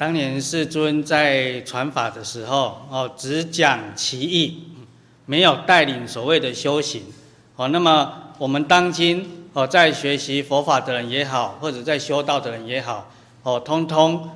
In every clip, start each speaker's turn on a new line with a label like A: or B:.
A: 当年世尊在传法的时候，哦，只讲其义，没有带领所谓的修行。哦，那么我们当今哦，在学习佛法的人也好，或者在修道的人也好，哦，通通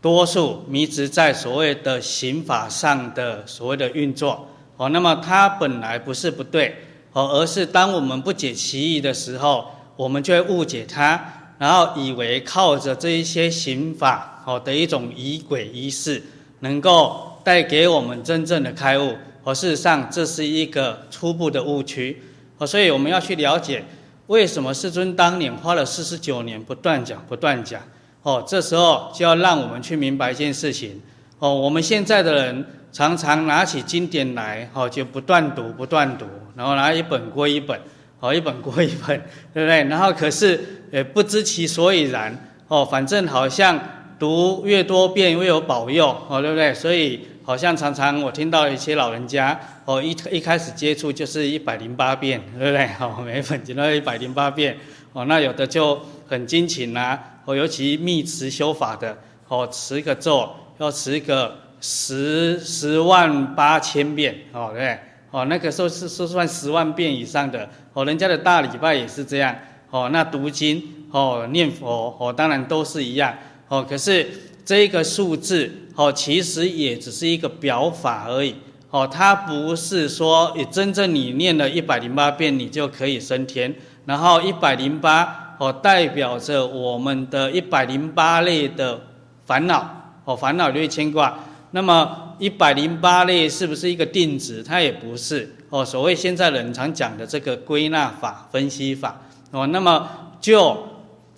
A: 多数迷执在所谓的行法上的所谓的运作。哦，那么它本来不是不对，哦，而是当我们不解其义的时候，我们就会误解它。然后以为靠着这一些行法，好的一种仪轨仪式，能够带给我们真正的开悟。而事实上，这是一个初步的误区。哦，所以我们要去了解，为什么世尊当年花了四十九年不断讲、不断讲。哦，这时候就要让我们去明白一件事情。哦，我们现在的人常常拿起经典来，哦，就不断读、不断读，然后拿一本过一本。哦，一本过一本，对不对？然后可是也不知其所以然，哦，反正好像读越多遍越有保佑，哦，对不对？所以好像常常我听到一些老人家，哦，一一开始接触就是一百零八遍，对不对？哦，每本经都一百零八遍，哦，那有的就很精勤啊，哦，尤其密持修法的，哦，持一个咒要持一个十十万八千遍，哦，对对？哦，那个时候是是算十万遍以上的哦，人家的大礼拜也是这样哦。那读经哦，念佛哦，当然都是一样哦。可是这个数字哦，其实也只是一个表法而已哦，它不是说也真正你念了一百零八遍，你就可以升天。然后一百零八哦，代表着我们的一百零八类的烦恼哦，烦恼就是牵挂。那么。一百零八类是不是一个定值？它也不是哦。所谓现在人常讲的这个归纳法、分析法哦，那么就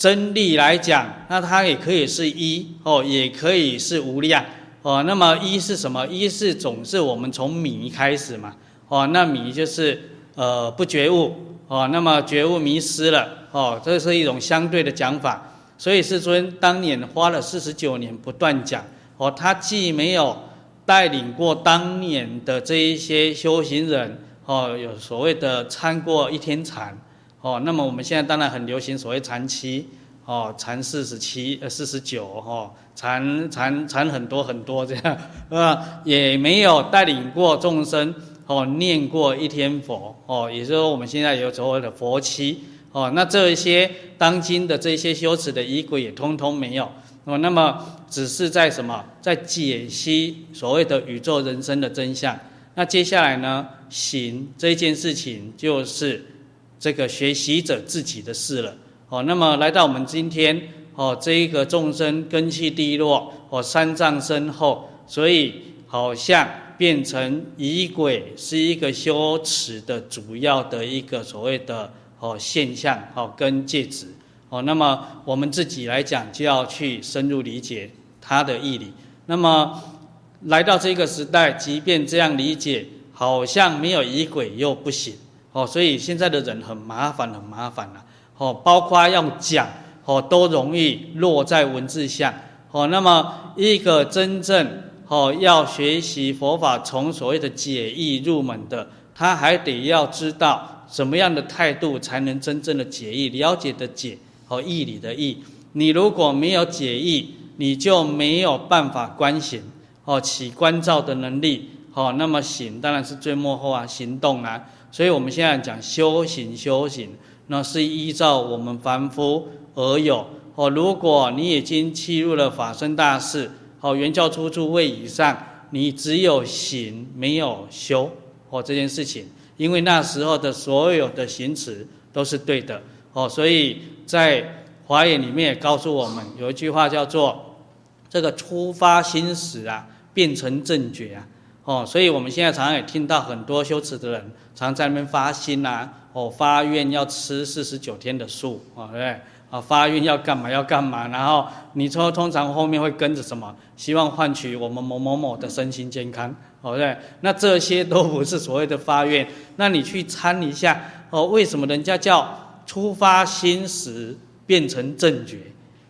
A: 真理来讲，那它也可以是一哦，也可以是无量哦。那么一是什么？一是总是我们从迷开始嘛哦，那迷就是呃不觉悟哦，那么觉悟迷失了哦，这是一种相对的讲法。所以世尊当年花了四十九年不断讲哦，他既没有。带领过当年的这一些修行人，哦，有所谓的参过一天禅，哦，那么我们现在当然很流行所谓禅七，哦，禅四十七呃四十九，哦，禅禅禅很多很多这样，啊，也没有带领过众生，哦，念过一天佛，哦，也就是说我们现在有所谓的佛七，哦，那这些当今的这些修持的仪轨也通通没有。哦，那么只是在什么，在解析所谓的宇宙人生的真相。那接下来呢，行这件事情就是这个学习者自己的事了。哦，那么来到我们今天，哦，这一个众生根气低落，哦，三障深厚，所以好像变成疑鬼是一个修持的主要的一个所谓的哦现象，哦跟介质。哦，那么我们自己来讲，就要去深入理解它的义理。那么来到这个时代，即便这样理解，好像没有疑鬼又不行。哦，所以现在的人很麻烦，很麻烦了。哦，包括要讲，哦，都容易落在文字下。哦，那么一个真正哦要学习佛法，从所谓的解义入门的，他还得要知道什么样的态度才能真正的解义，了解的解。和义理的义，你如果没有解义，你就没有办法观行，哦，起观照的能力，哦，那么行当然是最幕后啊，行动啊。所以我们现在讲修行，修行那是依照我们凡夫而有，哦，如果你已经契入了法身大士，哦，圆教初住位以上，你只有行没有修，哦，这件事情，因为那时候的所有的行持都是对的。哦，所以在华严里面也告诉我们有一句话叫做“这个初发心时啊，变成正觉啊”。哦，所以我们现在常常也听到很多修持的人常在那边发心啊，哦，发愿要吃四十九天的素，哦，对不对？啊，发愿要干嘛要干嘛，然后你说通常后面会跟着什么？希望换取我们某某某的身心健康，哦，对？那这些都不是所谓的发愿。那你去参一下，哦，为什么人家叫？初发心时变成正觉，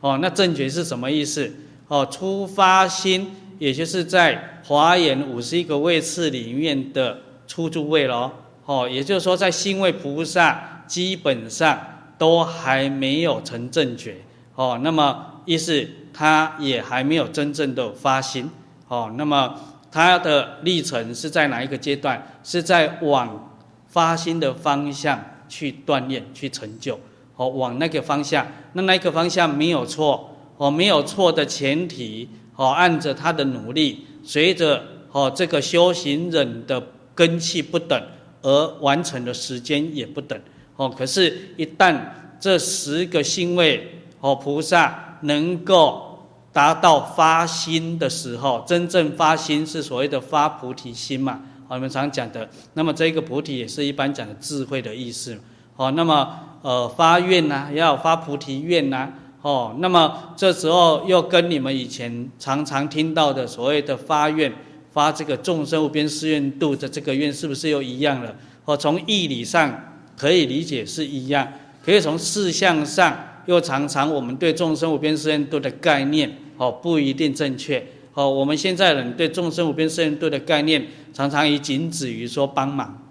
A: 哦，那正觉是什么意思？哦，初发心，也就是在华严五十一个位次里面的初住位喽，哦，也就是说在信位菩萨基本上都还没有成正觉，哦，那么意思他也还没有真正的发心，哦，那么他的历程是在哪一个阶段？是在往发心的方向去锻炼、去成就，哦，往那个方向，那那个方向没有错，哦，没有错的前提，哦，按着他的努力，随着哦这个修行人的根器不等，而完成的时间也不等，哦，可是，一旦这十个星位，哦，菩萨能够达到发心的时候，真正发心是所谓的发菩提心嘛？我们常讲的，那么这个菩提也是一般讲的智慧的意思。哦，那么呃发愿呐、要发菩提愿呐、哦，那么这时候又跟你们以前常常听到的所谓的发愿，发这个众生无边誓愿度的这个愿，是不是又一样了？哦，从义理上可以理解是一样，可以从事项上。又常常我们对众生无边誓愿度的概念，哦，不一定正确。哦，我们现在人对众生无边誓愿度的概念，常常以仅止于说帮忙、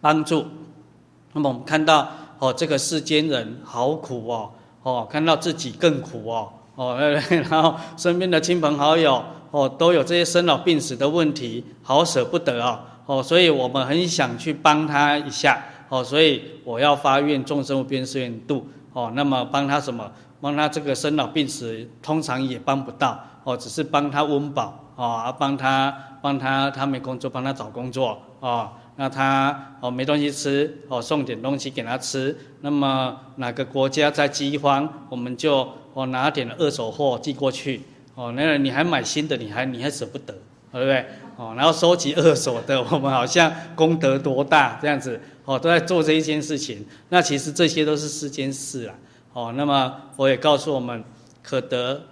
A: 帮助。那么我们看到，哦，这个世间人好苦哦，哦，看到自己更苦哦，哦，然后身边的亲朋好友，哦，都有这些生老病死的问题，好舍不得哦，哦，所以我们很想去帮他一下，哦，所以我要发愿众生无边誓愿度。哦，那么帮他什么？帮他这个生老病死，通常也帮不到。哦，只是帮他温饱，啊，帮他帮他他没工作，帮他找工作。哦，那他哦没东西吃，哦送点东西给他吃。那么哪个国家在饥荒，我们就哦拿点二手货寄过去。哦，那个你还买新的，你还你还舍不得，对不对？哦，然后收集二手的，我们好像功德多大这样子。哦，都在做这一件事情，那其实这些都是世间事啦。哦，那么我也告诉我们，可得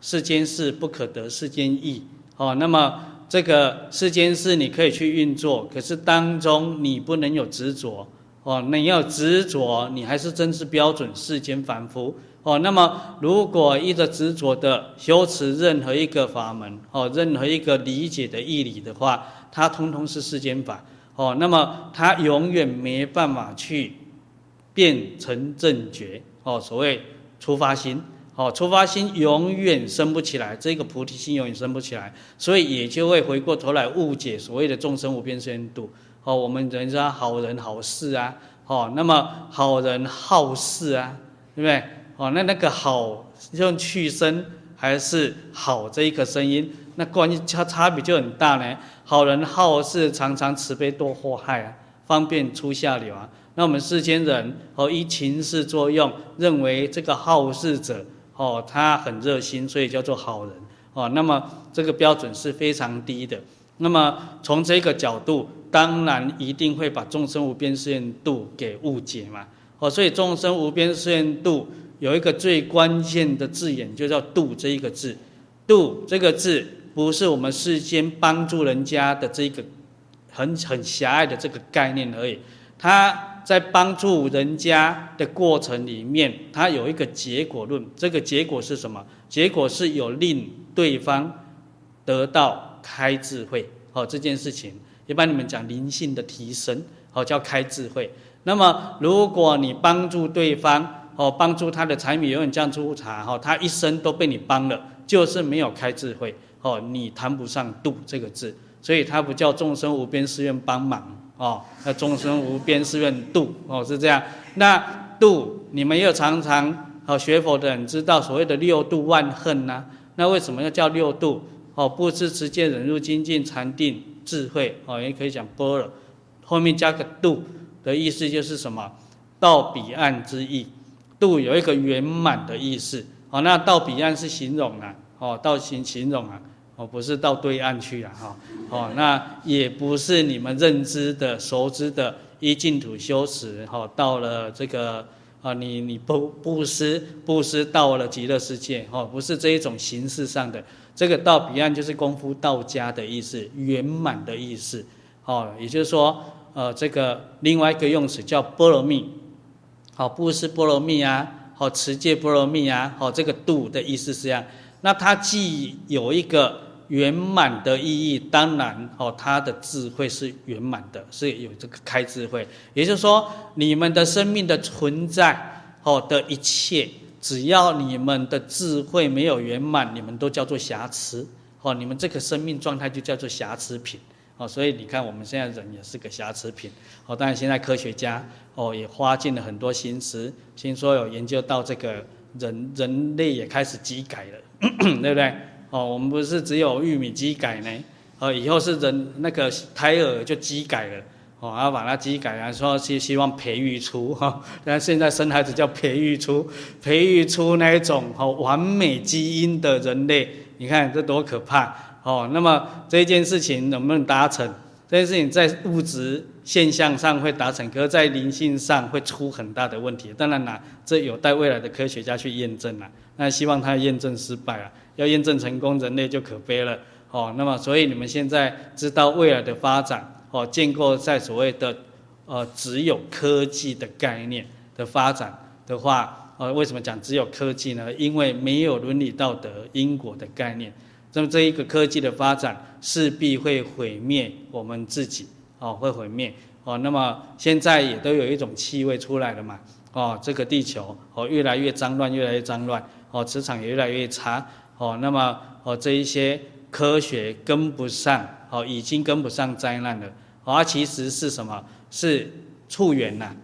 A: 世间事，不可得世间义。哦，那么这个世间事你可以去运作，可是当中你不能有执着。哦，你要执着，你还是真是标准世间凡夫。哦，那么如果一直执着的修持任何一个法门，哦，任何一个理解的义理的话，它通通是世间法。哦，那么它永远没办法去变成正觉。哦，所谓初发心，哦，初发心永远生不起来，这个菩提心永远生不起来，所以也就会回过头来误解所谓的众生无边誓愿度。哦，我们人说好人好事啊，哦，那么好人好事啊，对不对？哦，那那个好用去声还是好这一个声音，那关系差差别就很大呢。好人好事，常常慈悲多祸害啊，方便出下流啊。那我们世间人哦，依情势作用，认为这个好事者哦，他很热心，所以叫做好人哦。那么这个标准是非常低的。那么从这个角度，当然一定会把众生无边誓愿度给误解嘛。哦，所以众生无边誓愿度有一个最关键的字眼，就叫“度”这一个字。度这个字。不是我们世间帮助人家的这个很很狭隘的这个概念而已，他在帮助人家的过程里面，他有一个结果论。这个结果是什么？结果是有令对方得到开智慧。哦，这件事情一般你们讲灵性的提升，哦叫开智慧。那么如果你帮助对方，哦帮助他的柴米油盐酱醋茶，哦他一生都被你帮了，就是没有开智慧。哦，你谈不上度这个字，所以他不叫众生无边誓愿帮忙哦，那众生无边誓愿度哦，是这样。那度你们又常常哦学佛的人知道所谓的六度万恨呐、那为什么要叫六度？哦，布施、持戒、忍辱、精进、禅定、智慧哦，也可以讲般若，后面加个度的意思就是什么？到彼岸之意，度有一个圆满的意思。哦，那到彼岸是形容啊。哦，到形形容啊，哦，不是到对岸去啊，哈，哦，那也不是你们认知的、熟知的依净土修持，哈，到了这个啊，你你不布施布施到了极乐世界，哈，不是这一种形式上的，这个到彼岸就是功夫到家的意思，圆满的意思，哦，也就是说，呃，这个另外一个用词叫波罗蜜，好，布施波罗蜜啊，好，持戒波罗蜜啊，好，这个度的意思是这样。那它既有一个圆满的意义，当然哦，它的智慧是圆满的，是有这个开智慧。也就是说，你们的生命的存在哦的一切只要你们的智慧没有圆满，你们都叫做瑕疵。哦，你们这个生命状态就叫做瑕疵品。哦，所以你看我们现在人也是个瑕疵品。哦，当然现在科学家哦也花尽了很多心思，听说有研究到这个人人类也开始基改了，对不对？哦，我们不是只有玉米基改呢？哦，以后是人那个胎儿就基改了。哦，要把它基改来说希希望培育出 哈，但现在生孩子叫培育出，培育出那一种哈完美基因的人类，你看这多可怕哦！那么这件事情能不能达成？这件事情在物质现象上会达成，可是在灵性上会出很大的问题。当然啦，这有待未来的科学家去验证啦。那希望他验证失败啊，要验证成功，人类就可悲了。哦，那么所以你们现在知道未来的发展。哦，建构在所谓的，呃，只有科技的概念的发展的话，呃，为什么讲只有科技呢？因为没有伦理道德因果的概念，那么这一个科技的发展势必会毁灭我们自己，哦，会毁灭，哦，那么现在也都有一种气味出来了嘛，哦，这个地球哦越来越脏乱，越来越脏乱，哦，磁场也越来越差，哦，那么哦这一些科学跟不上。哦，已经跟不上灾难了。哦，它其实是什么？是触缘呐。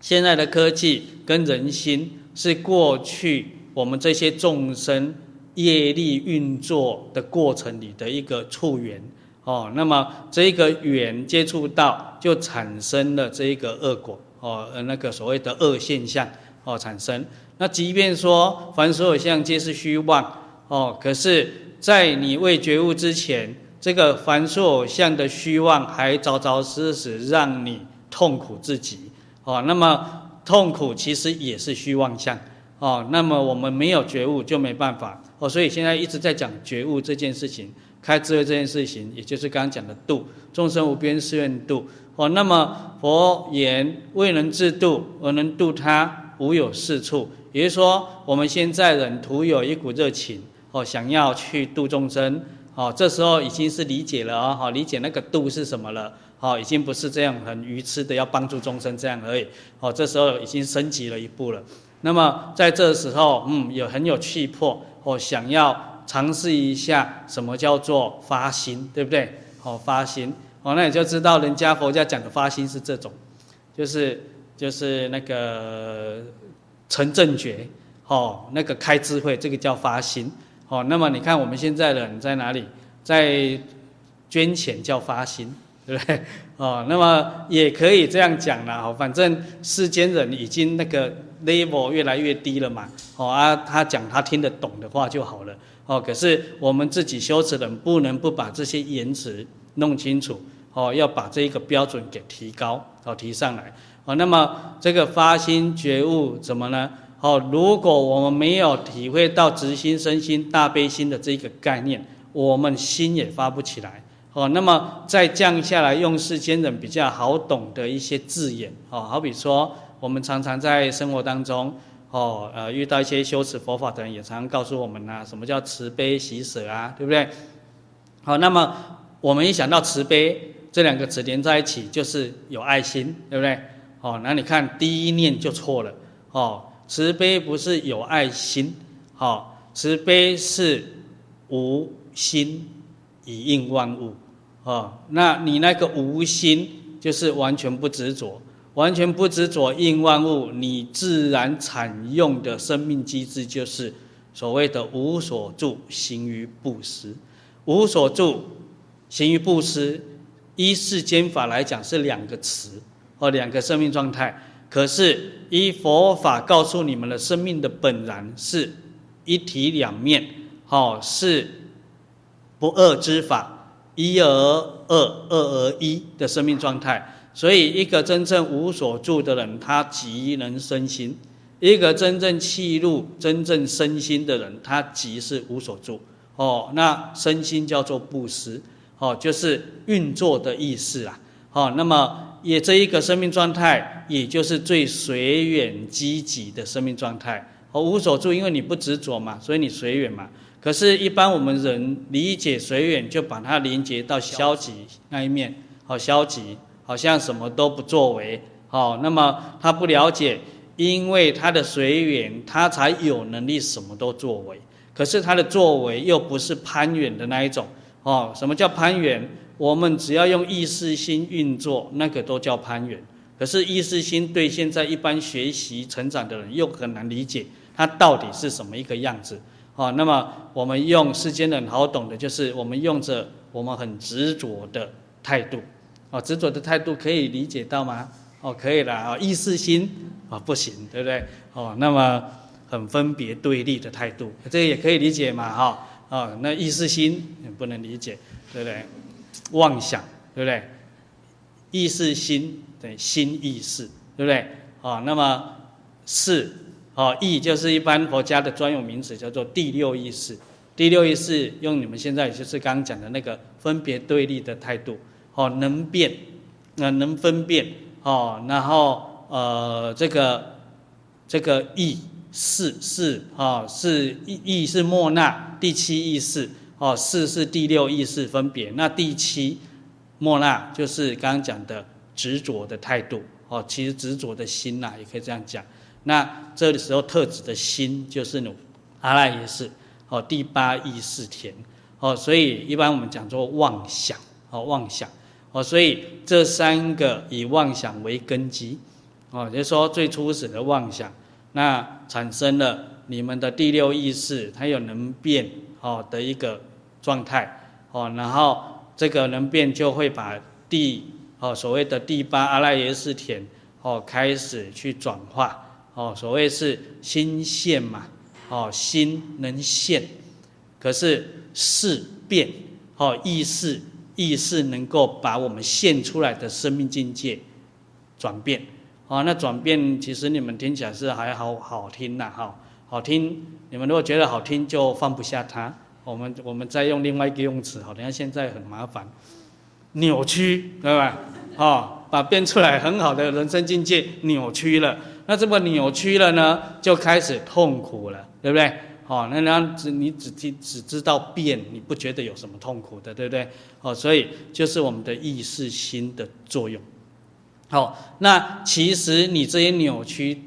A: 现在的科技跟人心是过去我们这些众生业力运作的过程里的一个触缘。哦，那么这个缘接触到，就产生了这一个恶果。哦，那个所谓的恶现象哦产生。那即便说凡所有相皆是虚妄。哦，可是，在你未觉悟之前。这个凡所有相的虚妄，还着着实实让你痛苦至极哦。那么痛苦其实也是虚妄相哦。那么我们没有觉悟就没办法哦。所以现在一直在讲觉悟这件事情，开智慧这件事情，也就是刚刚讲的度众生无边誓愿度哦。那么佛言未能自度而能度他，无有是处。也就是说，我们现在人徒有一股热情哦，想要去度众生。哦，这时候已经是理解了哦，理解那个度是什么了，哦，已经不是这样很愚痴的要帮助众生这样而已，哦，这时候已经升级了一步了。那么在这时候，嗯，有很有气魄，哦，想要尝试一下什么叫做发心，对不对？哦，发心，哦，那你就知道人家佛家讲的发心是这种，就是就是那个成正觉，哦，那个开智慧，这个叫发心。哦，那么你看我们现在的人在哪里？在捐钱叫发心，对不对？哦，那么也可以这样讲了。哦，反正世间人已经那个 level 越来越低了嘛。哦啊，他讲他听得懂的话就好了。哦，可是我们自己修持人不能不把这些言辞弄清楚。哦，要把这一个标准给提高，哦，提上来。哦，那么这个发心觉悟怎么呢？哦，如果我们没有体会到直心、身心、大悲心的这个概念，我们心也发不起来。哦，那么再降下来，用世间人比较好懂的一些字眼，哦，好比说，我们常常在生活当中，哦，呃，遇到一些修持佛法的人，也常常告诉我们啊，什么叫慈悲喜舍啊，对不对？好，那么我们一想到慈悲这两个词连在一起，就是有爱心，对不对？哦，那你看第一念就错了，哦。慈悲不是有爱心，好，慈悲是无心以应万物，啊，那你那个无心就是完全不执着，完全不执着应万物，你自然采用的生命机制就是所谓的无所住行于布施，无所住行于布施，依世间法来讲是两个词，或，两个生命状态。可是依佛法告诉你们的生命的本然是一体两面，好，是不二之法，一而二，二而一的生命状态。所以一个真正无所住的人，他即能生心；一个真正契入、真正生心的人，他即是无所住。哦，那生心叫做布施，哦，就是运作的意思啊。哦，那么。也这一个生命状态，也就是最随缘积极的生命状态。哦，无所住，因为你不执着嘛，所以你随缘嘛。可是，一般我们人理解随缘，就把它连接到消极那一面。好，消极，好像什么都不作为。好，那么他不了解因为他的随缘，他才有能力什么都作为。可是他的作为又不是攀缘的那一种哦。什么叫攀缘？我们只要用意识心运作，那个都叫攀缘。可是意识心对现在一般学习成长的人又很难理解，它到底是什么一个样子？哦，那么我们用世间人好懂的，就是我们用着我们很执着的态度。哦，执着的态度可以理解到吗？哦，可以了啊。意识心啊，不行，对不对？哦，那么很分别对立的态度，这个也可以理解嘛？哈，啊，那意识心也不能理解，对不对？妄想，对不对？意识心对心意识，对不对？啊，那么是，哦，意就是一般佛家的专有名词，叫做第六意识。第六意识用你们现在就是刚刚讲的那个分别对立的态度，哦，能辨，那能分辨，哦，然后呃，这个这个意识是啊，是意意是莫那第七意识。哦，四是第六意识分别，那第七莫那就是刚刚讲的执着的态度。哦，其实执着的心呐、也可以这样讲。那这个时候特指的心就是阿赖耶识。哦，第八意识田。哦，所以一般我们讲做妄想。哦，妄想。哦，所以这三个以妄想为根基。哦，就说最初始的妄想，那产生了你们的第六意识，它有能变。哦的一个状态，哦，然后这个能变就会把第哦所谓的第八阿赖耶识田哦开始去转化，哦所谓是心现嘛，哦心能现，可是事变，哦意识意识能够把我们现出来的生命境界转变，啊那转变其实你们听起来是还好好听呐，哈。好听，你们如果觉得好听，就放不下它。我们我们再用另外一个用词，好，等下现在很麻烦，扭曲，对吧？哦，把变出来很好的人生境界扭曲了，那这么扭曲了呢，就开始痛苦了，对不对？哦，那然只你只只只知道变，你不觉得有什么痛苦的，对不对？哦，所以就是我们的意识心的作用。好，那其实你这些扭曲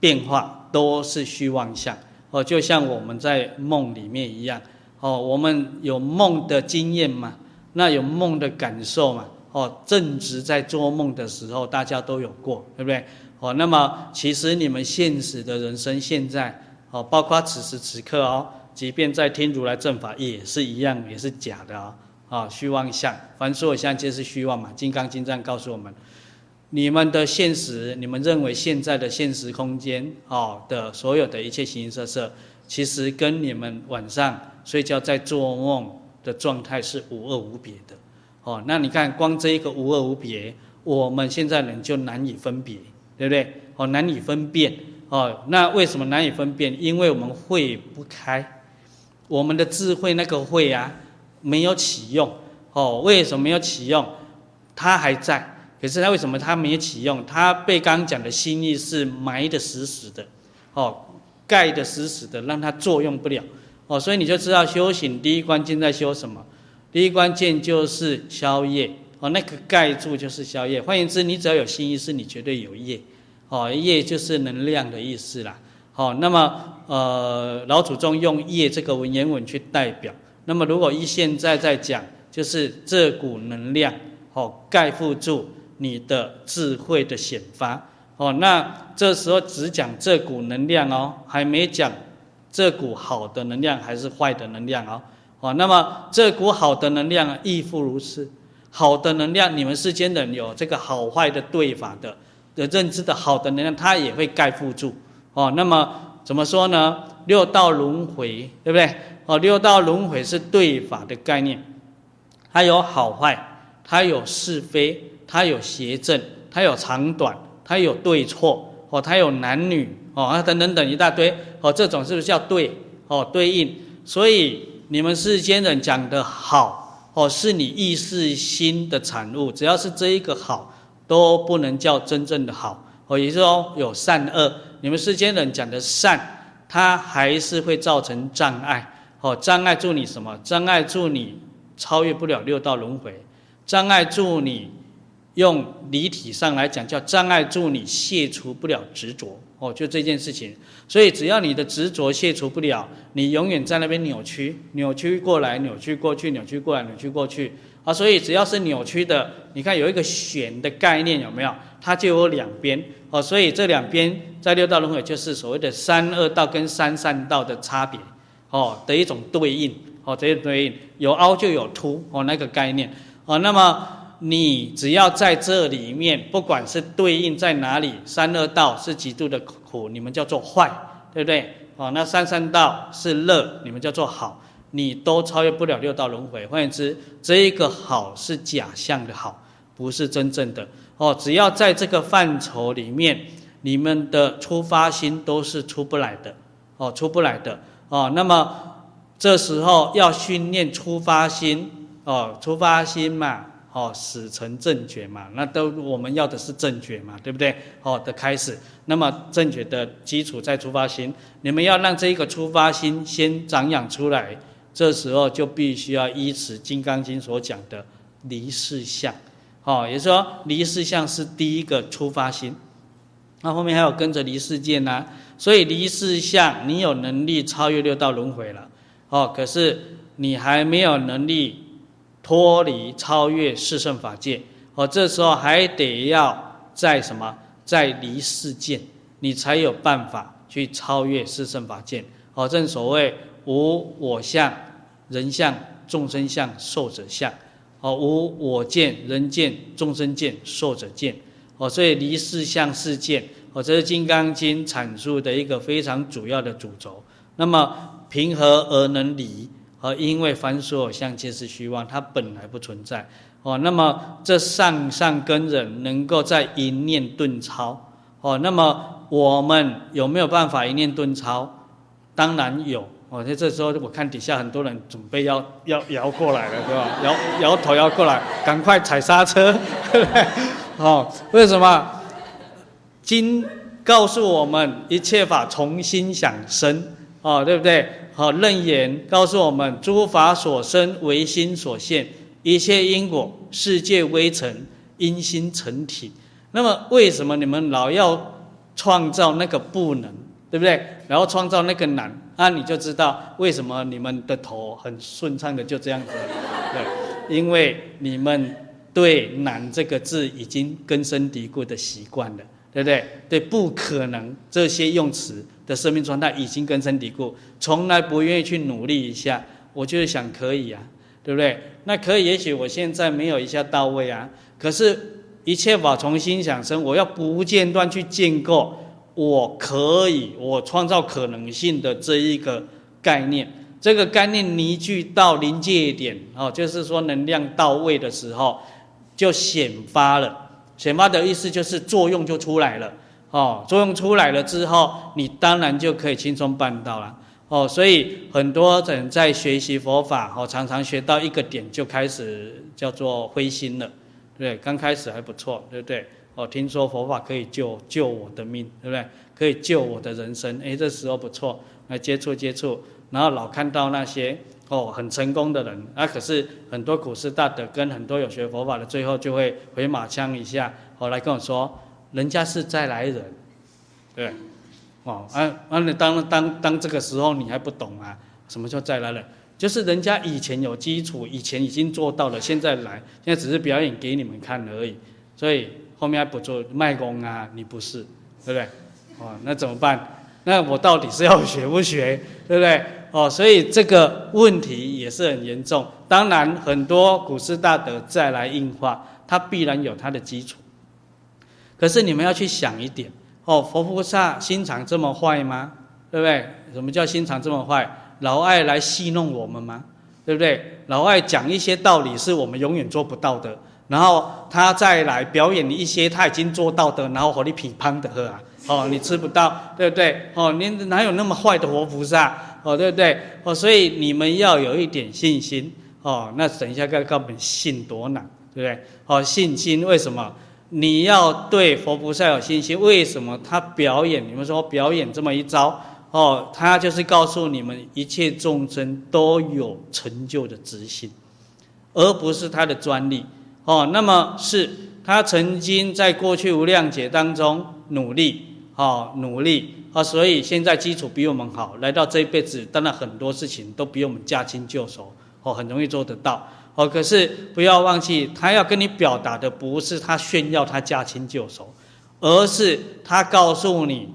A: 变化。都是虚妄相哦，就像我们在梦里面一样哦。我们有梦的经验嘛？那有梦的感受嘛？哦，正值在做梦的时候，大家都有过，对不对？哦，那么其实你们现实的人生现在哦，包括此时此刻哦，即便在听如来正法也是一样，也是假的啊、哦！啊，虚妄相，凡所有相皆是虚妄嘛，《金刚经》这样告诉我们。你们的现实，你们认为现在的现实空间，哦的所有的一切形形色色，其实跟你们晚上睡觉在做梦的状态是无二无别的，哦，那你看光这一个无二无别，我们现在人就难以分别，对不对？哦，难以分辨，哦，那为什么难以分辨？因为我们会不开，我们的智慧那个慧啊，没有启用，哦，为什么没有启用？它还在。可是他为什么他没有启用？他被刚讲的心意是埋得死死的，哦，盖得死死的，让它作用不了，哦，所以你就知道修行第一关键在修什么？第一关键就是消业，哦，那个盖住就是消业。换言之，你只要有心意识，你绝对有业，哦，业就是能量的意思啦，哦，那么呃，老祖宗用业这个文言文去代表。那么如果依现在在讲，就是这股能量，哦，盖覆住。你的智慧的显发哦，那这时候只讲这股能量哦，还没讲这股好的能量还是坏的能量哦。哦，那么这股好的能量亦复如是，好的能量，你们世间人有这个好坏的对法的的认知的好的能量，它也会盖覆住哦。那么怎么说呢？六道轮回，对不对？哦，六道轮回是对法的概念，它有好坏，它有是非。它有邪正，它有长短，它有对错，哦，它有男女，哦，啊，等等等一大堆，哦，这种是不是叫对？哦，对应。所以你们世间人讲的好，哦，是你意识心的产物。只要是这一个好，都不能叫真正的好。哦，也就是说有善恶。你们世间人讲的善，它还是会造成障碍。哦，障碍住你什么？障碍住你超越不了六道轮回，障碍住你。用离体上来讲，叫障碍住你，卸除不了执着哦，就这件事情。所以只要你的执着卸除不了，你永远在那边扭曲，扭曲过来，扭曲过去，扭曲过来，扭曲过去啊。所以只要是扭曲的，你看有一个弦的概念有没有？它就有两边哦。所以这两边在六道轮回就是所谓的三恶道跟三善道的差别哦的一种对应哦，这些对应有凹就有凸哦，那个概念哦。那么。你只要在这里面，不管是对应在哪里，三恶道是极度的苦，你们叫做坏，对不对？哦，那三善道是乐，你们叫做好，你都超越不了六道轮回。换言之，这一个好是假象的好，不是真正的。哦，只要在这个范畴里面，你们的出发心都是出不来的，哦，出不来的。哦，那么这时候要训练出发心，哦，出发心嘛。哦，始成正觉嘛，那都我们要的是正觉嘛，对不对？哦的开始，那么正觉的基础在出发心，你们要让这一个出发心先长养出来，这时候就必须要依持《金刚经》所讲的离世相，哦，也就是说离世相是第一个出发心，那后面还有跟着离世界呢，所以离世相你有能力超越六道轮回了，哦，可是你还没有能力。脱离超越四圣法界，哦，这时候还得要在什么，在离世间，你才有办法去超越四圣法界。哦，正所谓无我相、人相、众生相、寿者相。哦，无我见、人见、众生见、寿者见。哦，所以离世相世见，哦，这是《金刚经》阐述的一个非常主要的主轴。那么，凭何而能离？哦因为凡所有相皆是虚妄，它本来不存在哦。那么这上上根人能够在一念顿超哦。那么我们有没有办法一念顿超？当然有哦。在这时候，我看底下很多人准备要要摇过来了，对吧？摇摇头摇过来，赶快踩刹车，对不对？哦，为什么？经告诉我们，一切法从心想生哦，对不对？好，楞严告诉我们：诸法所生唯心所现，一切因果世界微尘因心成体。那么，为什么你们老要创造那个不能，对不对？然后创造那个难，那、那、你就知道为什么你们的头很顺畅的就这样子。对，因为你们对“难”这个字已经根深蒂固的习惯了，对不对？对，不可能这些用词。的生命状态已经根深蒂固，从来不愿意去努力一下。我就是想可以啊，对不对？那可以，也许我现在没有一下到位啊。可是，一切法从心想生，我要不间断去建构，我可以，我创造可能性的这一个概念。这个概念凝聚到临界点哦，就是说能量到位的时候，就显发了。显发的意思就是作用就出来了。哦，作用出来了之后，你当然就可以轻松办到了。哦，所以很多人在学习佛法，哦，常常学到一个点就开始叫做灰心了，对不对？刚开始还不错，对不对？哦，听说佛法可以救救我的命，对不对？可以救我的人生，哎，这时候不错，来接触接触，然后老看到那些哦很成功的人，啊，可是很多苦师大德跟很多有学佛法的，最后就会回马枪一下，哦，来跟我说。人家是再来人，对，哦，啊，啊，你当当当这个时候你还不懂啊？什么叫再来人？就是人家以前有基础，以前已经做到了，现在来，现在只是表演给你们看而已。所以后面还不做卖功啊？你不是，对不对？哦，那怎么办？那我到底是要学不学？对不对？哦，所以这个问题也是很严重。当然，很多古师大德再来硬化，它必然有它的基础。可是你们要去想一点哦，佛菩萨心肠这么坏吗？对不对？什么叫心肠这么坏？老爱来戏弄我们吗？对不对？老爱讲一些道理是我们永远做不到的，然后他再来表演一些他已经做到的，然后和你批判的喝啊，哦，你吃不到，对不对？哦，你哪有那么坏的佛菩萨？哦，对不对？哦，所以你们要有一点信心哦。那等一下该告诉你信多难，对不对？哦，信心为什么？你要对佛菩萨有信心，为什么他表演？你们说表演这么一招哦，他就是告诉你们，一切众生都有成就的执行，而不是他的专利哦。那么是他曾经在过去无量劫当中努力，哦，努力啊，所以现在基础比我们好，来到这一辈子，当然很多事情都比我们驾轻就熟，哦，很容易做得到，哦，可是不要忘记，他要跟你表达的不是他炫耀他驾轻就熟，而是他告诉你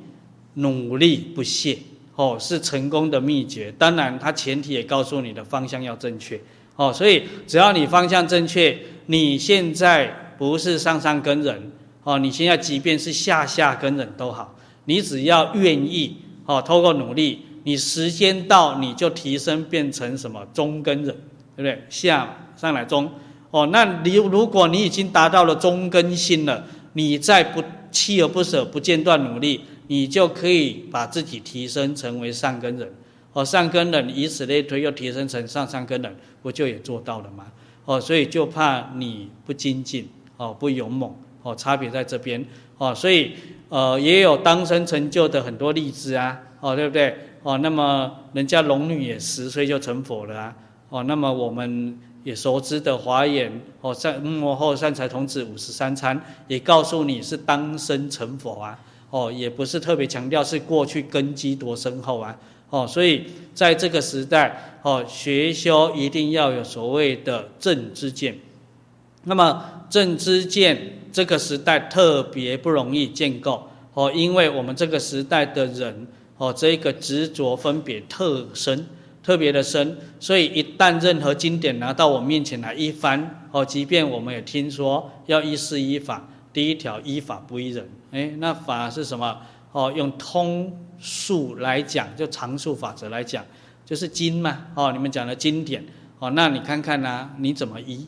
A: 努力不懈，哦，是成功的秘诀。当然，他前提也告诉你的方向要正确，哦，所以只要你方向正确，你现在不是上上根人。哦，你现在即便是下下根人都好，你只要愿意哦，透过努力，你时间到你就提升变成什么中根人，对不对？下上来中哦，那你如果你已经达到了中根心了，你再不锲而不舍、不间断努力，你就可以把自己提升成为上根人。哦，上根人以此类推，又提升成上上根人，不就也做到了吗？哦，所以就怕你不精进，哦，不勇猛。哦，差别在这边哦，所以呃也有当生成就的很多例子啊，哦对不对？哦，那么人家龙女也十岁就成佛了啊，哦，那么我们也熟知的华严哦善幕后善财童子五十三参也告诉你是当生成佛啊，哦也不是特别强调是过去根基多深厚啊，哦所以在这个时代哦学修一定要有所谓的正知见，那么正知见。这个时代特别不容易建构哦，因为我们这个时代的人哦，这个执着分别特深，特别的深，所以一旦任何经典拿到我面前来一翻哦，即便我们也听说要依事依法，第一条依法不依人，哎，那法是什么？哦，用通数来讲，就常数法则来讲，就是经嘛，哦，你们讲的经典哦，那你看看呐、你怎么依？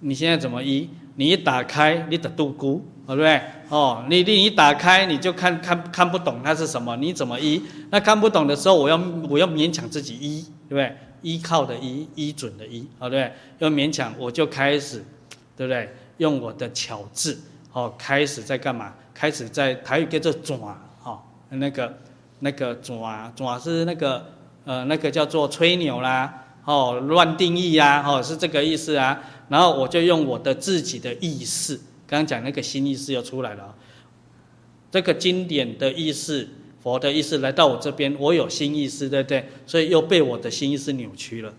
A: 你现在怎么依？你一打开，你的度孤，对不对？哦，你你一打开，你就看看看不懂它是什么，你怎么依？那看不懂的时候，我要我要勉强自己依，对不对？依靠的依，依准的依，对不对？要勉强，我就开始，对不对？用我的巧智，哦，开始在干嘛？开始在台语叫做转，哦，那个那个转转是那个呃那个叫做吹牛啦，哦，乱定义呀，哦，是这个意思啊。然后我就用我的自己的意识，刚刚讲那个新意识又出来了，这个经典的意识、佛的意识来到我这边，我有新意识，对不对？所以又被我的新意识扭曲了，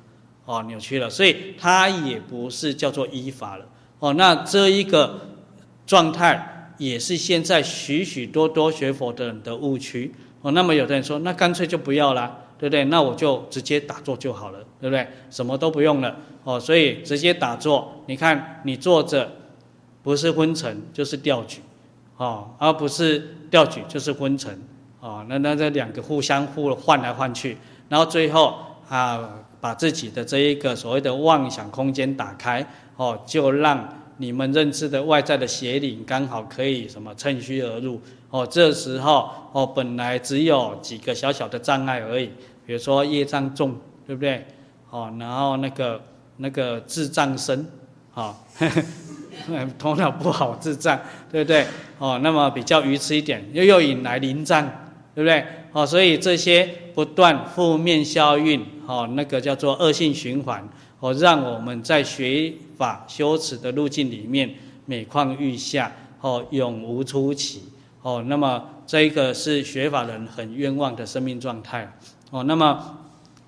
A: 哦，扭曲了，所以它也不是叫做依法了，哦，那这一个状态也是现在许许多多学佛的人的误区，哦，那么有的人说，那干脆就不要了。对不对？那我就直接打坐就好了，对不对？什么都不用了哦，所以直接打坐。你看，你坐着，不是昏沉就是调举，哦，而不是调举就是昏沉，哦，那那这两个互相互换来换去，然后最后啊，把自己的这一个所谓的妄想空间打开，哦，就让你们认知的外在的邪灵刚好可以什么趁虚而入。哦，这时候哦，本来只有几个小小的障碍而已，比如说业障重，对不对？哦，然后那个那个智障深，啊、哦，头脑不好智障，对不对？哦，那么比较愚痴一点，又又引来灵障，对不对？哦，所以这些不断负面效应，哦，那个叫做恶性循环，哦，让我们在学法修持的路径里面每况愈下，哦，永无出期。哦，那么这一个是学法人很冤枉的生命状态。哦，那么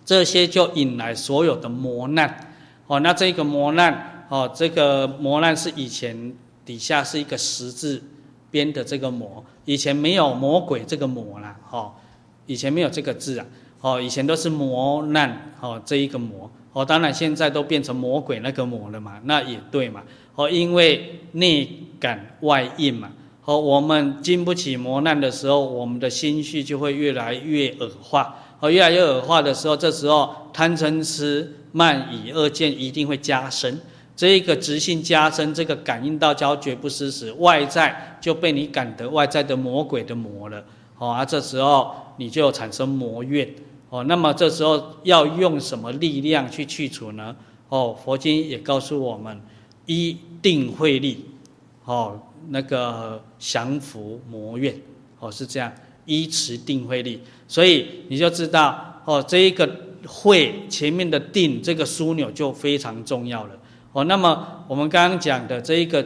A: 这些就引来所有的磨难。哦，那这个磨难，哦，这个磨难是以前底下是一个十字边的这个魔，以前没有魔鬼这个魔啦。哦，以前没有这个字啊。哦，以前都是磨难。哦，这一个魔。哦，当然现在都变成魔鬼那个魔了嘛，那也对嘛。哦，因为内感外应嘛。哦，我们经不起磨难的时候，我们的心绪就会越来越恶化。哦，越来越恶化的时候，这时候贪嗔痴慢疑恶见一定会加深。这一个执性加深，这个感应到交绝不失时，外在就被你感得外在的魔鬼的魔了。哦，啊，这时候你就产生魔怨。哦，那么这时候要用什么力量去去除呢？哦，佛经也告诉我们，依定慧力。哦。那个降伏魔怨，哦，是这样，依持定慧力，所以你就知道哦，这一个慧前面的定这个枢纽就非常重要了。哦。那么我们刚刚讲的这一个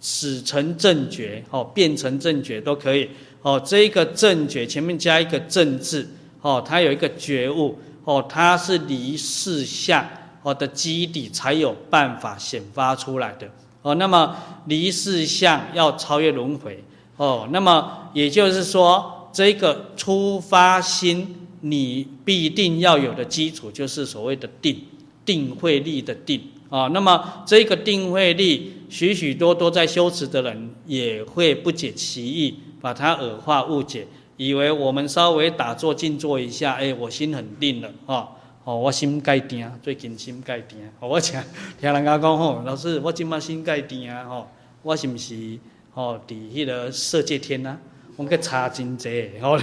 A: 使成正觉，哦，变成正觉都可以，哦，这一个正觉前面加一个正字，哦，它有一个觉悟，哦，它是离四相，哦的基底才有办法显发出来的，哦，那么离世相要超越轮回，哦，那么也就是说，这个出发心你必定要有的基础就是所谓的定，定慧力的定。啊，那么这个定慧力，许许多多在修持的人也会不解其意，把它耳化误解，以为我们稍微打坐静坐一下，哎，我心很定了，哦，哦，我心盖定，最近心盖定，我听听人家讲吼，老师，我今嘛心盖定啊，吼，我是不是吼，伫迄个色界天啊？我去查真济，吼，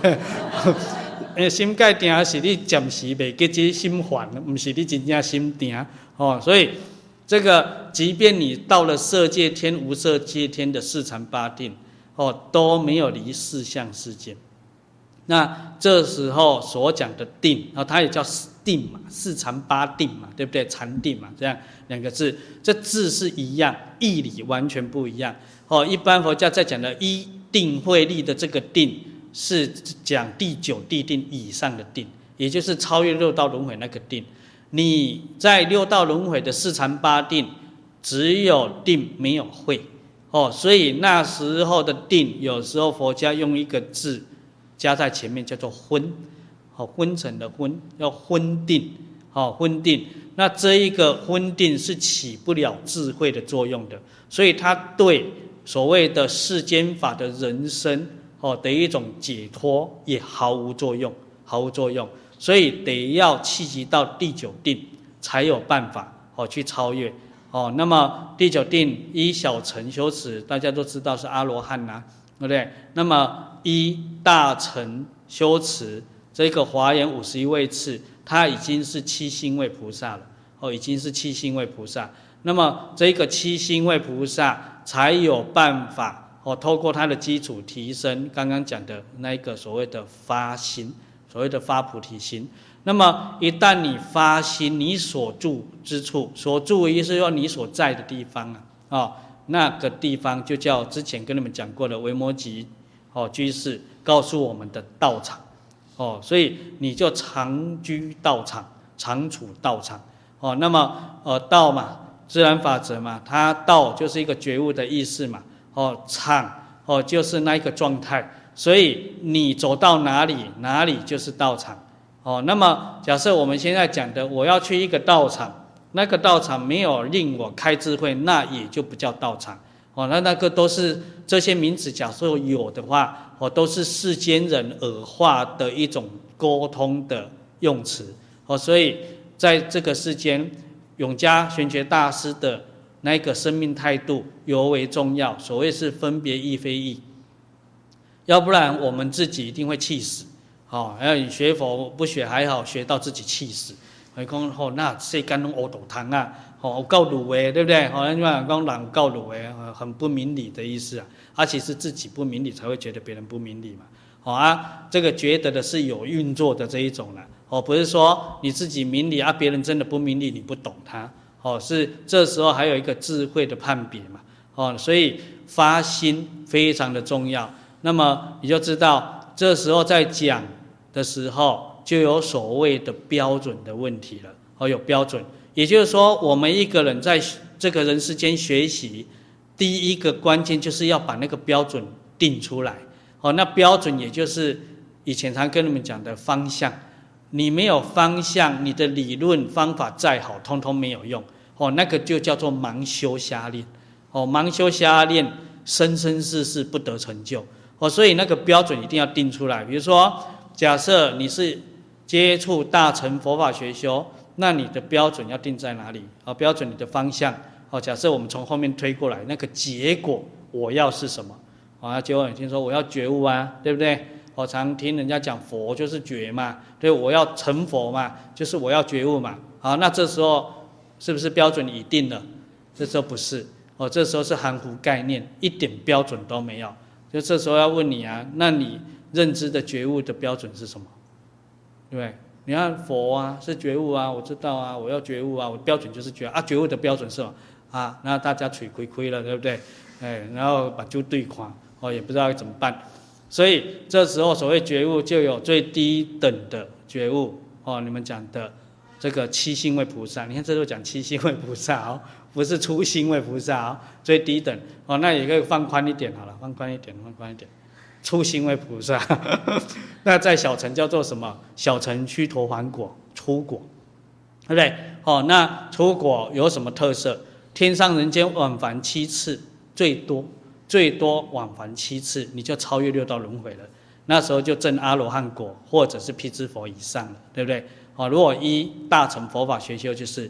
A: 诶，心盖定是你暂时未记这心烦，唔是你真正心定，哦，所以。这个，即便你到了色界天、无色界天的四禅八定，哦，都没有离四相世界。那这时候所讲的定，啊，它也叫定嘛，四禅八定嘛，对不对？禅定嘛，这样两个字，这字是一样，义理完全不一样。哦，一般佛教在讲的一定慧力的这个定，是讲第九地定以上的定，也就是超越六道轮回那个定。你在六道轮回的四禅八定，只有定没有慧，哦，所以那时候的定，有时候佛家用一个字加在前面，叫做昏，哦，昏沉的昏，要昏定，哦，昏定。那这一个昏定是起不了智慧的作用的，所以它对所谓的世间法的人生，哦的一种解脱也毫无作用，毫无作用。所以得要契机到第九定，才有办法哦去超越哦。那么第九定一小乘修持，大家都知道是阿罗汉呐，对不对？那么一大乘修持，这个华严五十一位次，他已经是七星位菩萨了哦，已经是七星位菩萨。那么这个七星位菩萨才有办法哦，透过他的基础提升，刚刚讲的那一个所谓的发心。所谓的发菩提心，那么一旦你发心，你所住之处，所住意思是说你所在的地方啊，哦，那个地方就叫之前跟你们讲过的维摩诘哦居士告诉我们的道场，哦，所以你就常居道场，常处道场，哦，那么呃道嘛，自然法则嘛，它道就是一个觉悟的意思嘛，哦，场哦就是那一个状态。所以你走到哪里，哪里就是道场，哦。那么假设我们现在讲的，我要去一个道场，那个道场没有令我开智慧，那也就不叫道场，哦。那那个都是这些名词，假设有的话，哦，都是世间人耳化的一种沟通的用词，哦。所以在这个世间，永嘉玄觉大师的那个生命态度尤为重要。所谓是分别亦非义。要不然我们自己一定会气死，哦，要你学佛不学还好，学到自己气死，会讲吼那世间拢乌道汤啊，吼有够鲁诶，对不对？好像就讲人够鲁诶，很不明理的意思啊。而且是自己不明理，才会觉得别人不明理嘛。好啊，这个觉得的是有运作的这一种了，哦，不是说你自己明理啊，别人真的不明理，你不懂他，哦，是这时候还有一个智慧的判别嘛，哦，所以发心非常的重要。那么你就知道，这时候在讲的时候，就有所谓的标准的问题了。哦，有标准，也就是说，我们一个人在这个人世间学习，第一个关键就是要把那个标准定出来。哦，那标准也就是以前常跟你们讲的方向。你没有方向，你的理论方法再好，通通没有用。哦，那个就叫做盲修瞎练。哦，盲修瞎练，生生世世不得成就。哦，所以那个标准一定要定出来。比如说，假设你是接触大乘佛法学修，那你的标准要定在哪里？哦，标准你的方向。哦，假设我们从后面推过来，那个结果我要是什么？啊，结果你听说我要觉悟啊，对不对？我常听人家讲佛就是觉嘛，对，我要成佛嘛，就是我要觉悟嘛。好，那这时候是不是标准已定了？这时候不是，哦，这时候是含糊概念，一点标准都没有。就这时候要问你啊，那你认知的觉悟的标准是什么？对对？你看佛啊，是觉悟啊，我知道啊，我要觉悟啊，我标准就是觉啊，觉悟的标准是什么啊？那大家取亏亏了，对不对？哎，然后把就对垮，哦，也不知道怎么办。所以这时候所谓觉悟，就有最低等的觉悟，哦，你们讲的这个七星位菩萨，你看这都讲七星位菩萨哦，不是初星位菩萨哦，最低等哦，那也可以放宽一点好了，放宽一点，放宽一点。初星为菩萨，那在小乘叫做什么？小乘须陀洹果，初果，对不对？哦，那初果有什么特色？天上人间往返七次，最多最多往返七次，你就超越六道轮回了。那时候就证阿罗汉果，或者是辟支佛以上了，对不对？哦，如果依大乘佛法学修，就是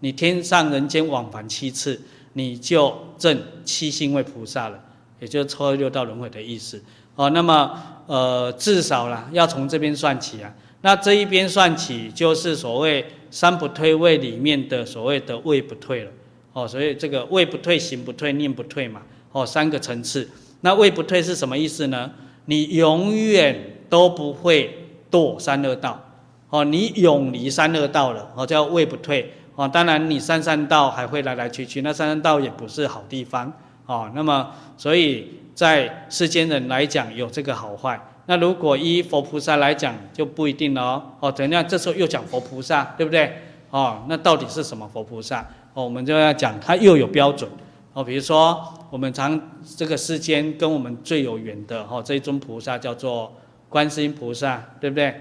A: 你天上人间往返七次，你就证七星位菩萨了，也就是超越六道轮回的意思。哦，那么呃，至少啦，要从这边算起啊。那这一边算起，就是所谓三不退位里面的所谓的位不退了。哦，所以这个位不退、行不退、念不退嘛。哦，三个层次。那位不退是什么意思呢？你永远都不会堕三恶道。哦，你永离三恶道了，哦，叫位不退。哦，当然你三善道还会来来去去，那三善道也不是好地方。哦，那么所以。在世间人来讲有这个好坏，那如果依佛菩萨来讲就不一定了哦。哦，怎样？这时候又讲佛菩萨，对不对？哦，那到底是什么佛菩萨？哦，我们就要讲它又有标准。哦，比如说我们常这个世间跟我们最有缘的哦，这一尊菩萨叫做观世音菩萨，对不对？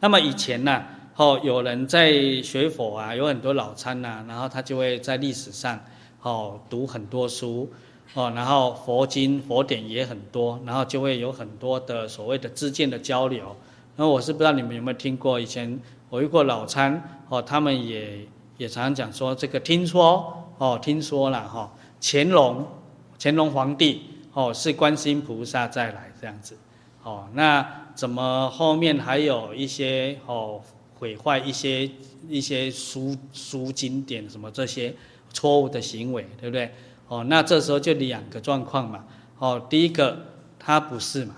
A: 那么以前呢，哦，有人在学佛啊，有很多老参呐，然后他就会在历史上哦读很多书。哦，然后佛经佛典也很多，然后就会有很多的所谓的知见的交流。那我是不知道你们有没有听过，以前我遇过老参，哦，他们也也常常讲说这个听说，哦，听说了哈，乾隆乾隆皇帝，哦，是观世音菩萨再来这样子，哦，那怎么后面还有一些哦毁坏一些一些书书经典什么这些错误的行为，对不对？哦，那这时候就两个状况嘛。哦，第一个他不是嘛。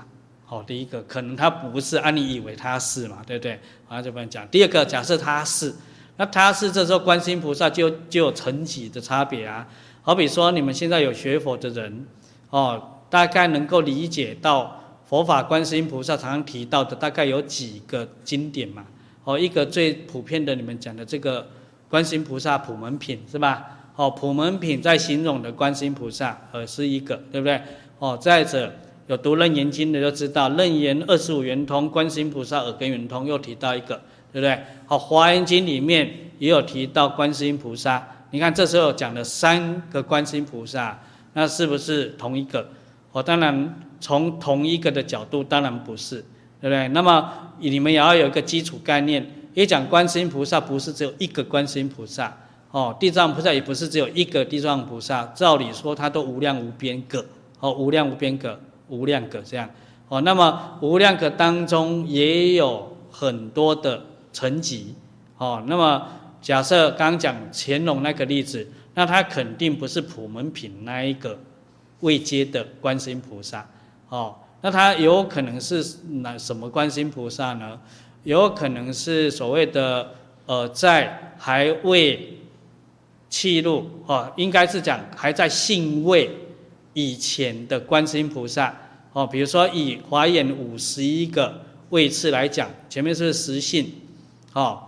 A: 哦，第一个可能他不是，按你以为他是嘛，对不对？啊，就不用讲。第二个，假设他是，那他是这时候观世音菩萨就就有层级的差别啊。好比说你们现在有学佛的人，哦，大概能够理解到佛法观世音菩萨常常提到的大概有几个经典嘛。哦，一个最普遍的你们讲的这个观世音菩萨普门品是吧？哦，普门品在形容的观世音菩萨，呃，是一个，对不对？哦，再者有读楞严经的就知道，楞严二十五圆通，观世音菩萨耳根圆通又提到一个，对不对？好，华严经里面也有提到观世音菩萨，你看这时候讲了三个观世音菩萨，那是不是同一个？哦，当然从同一个的角度，当然不是，对不对？那么你们也要有一个基础概念，一讲观世音菩萨，不是只有一个观世音菩萨。哦，地藏菩萨也不是只有一个地藏菩萨，照理说它都无量无边个，哦，无量无边个，无量个这样，哦，那么无量个当中也有很多的层级，哦，那么假设刚讲乾隆那个例子，那他肯定不是普门品那一个位阶的观世音菩萨，哦，那他有可能是哪什么观世音菩萨呢？有可能是所谓的呃，在还未契入哦，应该是讲还在信位以前的观世音菩萨哦，比如说以华严五十一个位次来讲，前面是十信哦，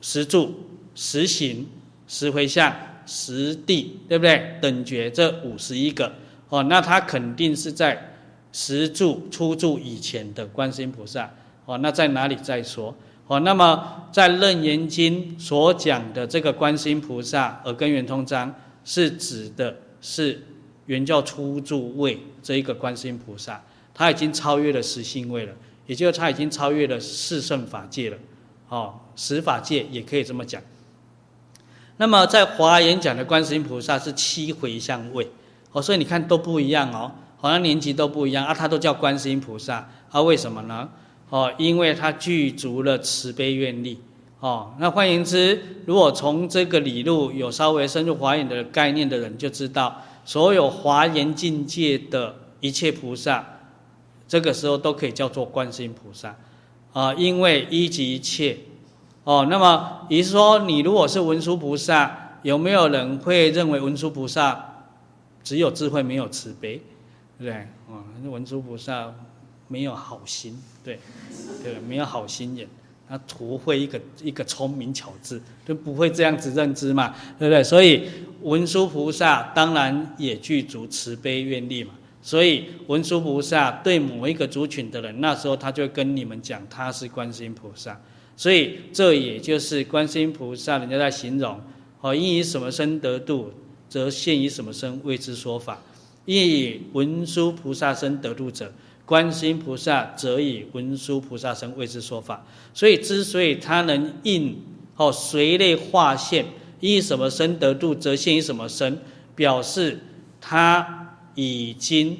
A: 十住、十行、十回向、十地，对不对？等觉这五十一个哦，那他肯定是在十住初住以前的观世音菩萨哦，那在哪里再说？哦，那么在《楞严经》所讲的这个观世音菩萨耳根圆通章，是指的是原教初住位这一个观世音菩萨，他已经超越了十信位了，也就是他已经超越了四圣法界了，哦，十法界也可以这么讲。那么在华严讲的观世音菩萨是七回向位，哦，所以你看都不一样哦，好像年纪都不一样啊，他都叫观世音菩萨，啊，为什么呢？哦，因为他具足了慈悲愿力，哦，那换言之，如果从这个理路有稍微深入华严的概念的人就知道，所有华严境界的一切菩萨，这个时候都可以叫做观世音菩萨，啊，因为一即一切，哦，那么也就是说，你如果是文殊菩萨，有没有人会认为文殊菩萨只有智慧没有慈悲，对不对？啊，文殊菩萨没有好心，对，对，没有好心眼，他图会一个一个聪明巧智，就不会这样子认知嘛，对不对？所以文殊菩萨当然也具足慈悲愿力嘛。所以文殊菩萨对某一个族群的人，那时候他就跟你们讲他是观世音菩萨。所以这也就是观世音菩萨，人家在形容：哦，应以什么身得度，则现以什么身为之说法。应以文殊菩萨身得度者，观世音菩萨则以文殊菩萨身为之说法。所以之所以他能应哦随类化现，应以什么身得度，则现以什么身，表示他。已经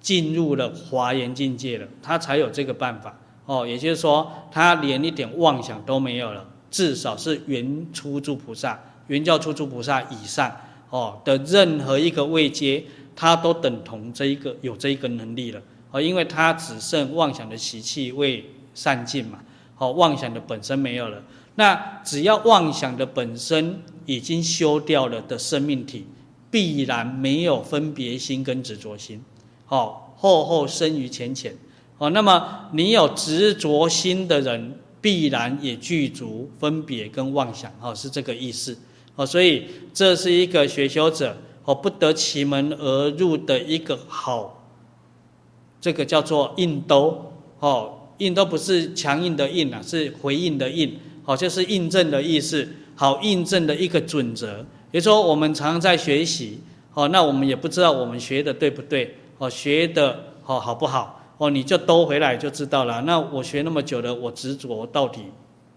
A: 进入了华严境界了，他才有这个办法哦。也就是说，他连一点妄想都没有了，至少是原初住菩萨、原教初住菩萨以上哦的任何一个位阶，他都等同这一个有这一个能力了哦。因为他只剩妄想的习气未散尽嘛，哦，妄想的本身没有了。那只要妄想的本身已经修掉了的生命体。必然没有分别心跟执着心，好，厚厚生于浅浅，哦，那么你有执着心的人，必然也具足分别跟妄想，哦，是这个意思，哦，所以这是一个学修者，哦，不得其门而入的一个好，这个叫做印兜，哦，印兜不是强硬的硬啊，是回应的应，哦，就是印证的意思，好，印证的一个准则。比如说，我们常常在学习，哦，那我们也不知道我们学的对不对，哦，学的哦好不好，哦，你就兜回来就知道了。那我学那么久了，我执着到底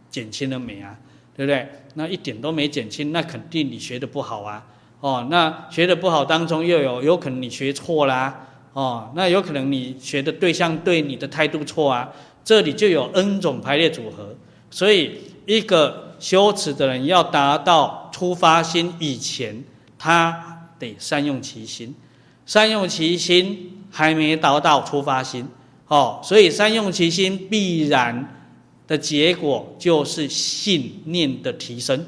A: 减轻了没啊？对不对？那一点都没减轻，那肯定你学的不好啊。哦，那学的不好当中又有有可能你学错啦，哦，那有可能你学的对象对你的态度错啊。这里就有 N 种排列组合，所以一个。修持的人要达到出发心以前，他得善用其心，善用其心还没达到出发心，哦，所以善用其心必然的结果就是信念的提升，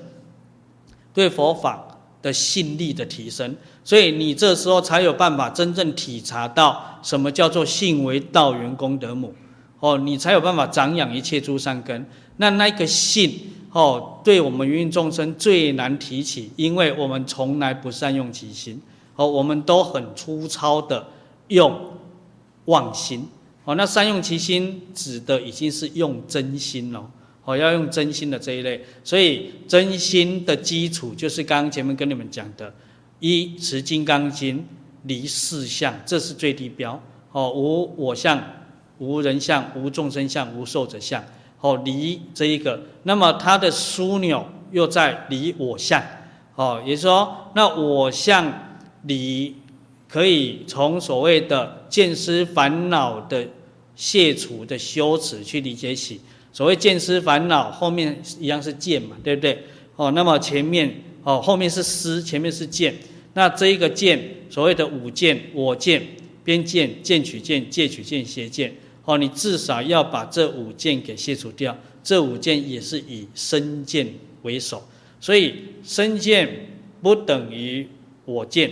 A: 对佛法的信力的提升，所以你这时候才有办法真正体察到什么叫做信为道源功德母，哦，你才有办法长养一切诸善根，那那个信。哦，对我们芸芸众生最难提起，因为我们从来不善用其心，哦，我们都很粗糙的用妄心，哦，那善用其心指的已经是用真心了，哦，要用真心的这一类，所以真心的基础就是刚刚前面跟你们讲的，一持金刚经，离四相，这是最低标，哦，无我相，无人相，无众生相，无寿者相。哦，离这一个，那么它的枢纽又在离我相，哦，也就是说，那我相离可以从所谓的见思烦恼的卸除的修持去理解起。所谓见思烦恼，后面一样是见嘛，对不对？哦，那么前面哦，后面是思，前面是见。那这一个见，所谓的五见，我见、边见、见取见、戒取见、邪见。哦，你至少要把这五件给卸除掉，这五件也是以身见为首，所以身见不等于我见，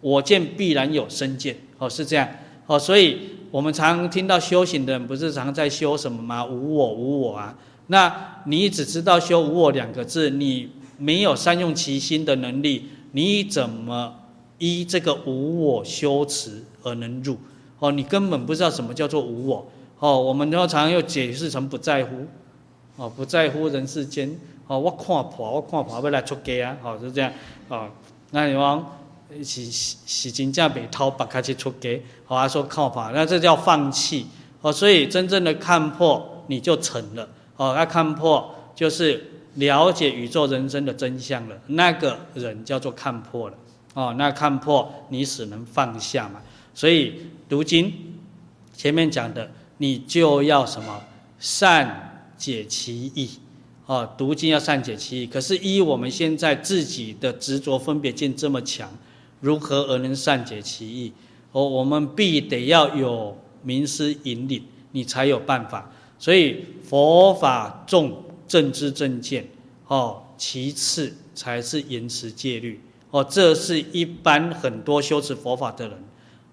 A: 我见必然有身见，哦，是这样，哦，所以我们常听到修行的人不是常在修什么吗？无我，无我啊，那你只知道修无我两个字，你没有善用其心的能力，你怎么依这个无我修持而能入？哦，你根本不知道什么叫做无我。哦，我们常常又解释成不在乎。哦，不在乎人世间。哦，我看破，我看破要来出家啊。哦，是这样。哦，那你讲是是真正被掏白开去出家。好、哦，说看破，那这叫放弃。哦，所以真正的看破，你就成了。哦，那看破就是了解宇宙人生的真相了。那个人叫做看破了。哦，那看破，你只能放下嘛。所以读经前面讲的，你就要什么善解其意，哦，读经要善解其意。可是依我们现在自己的执着分别见这么强，如何而能善解其意？哦，我们必得要有名师引领，你才有办法。所以佛法重正知正见，哦，其次才是严持戒律。哦，这是一般很多修持佛法的人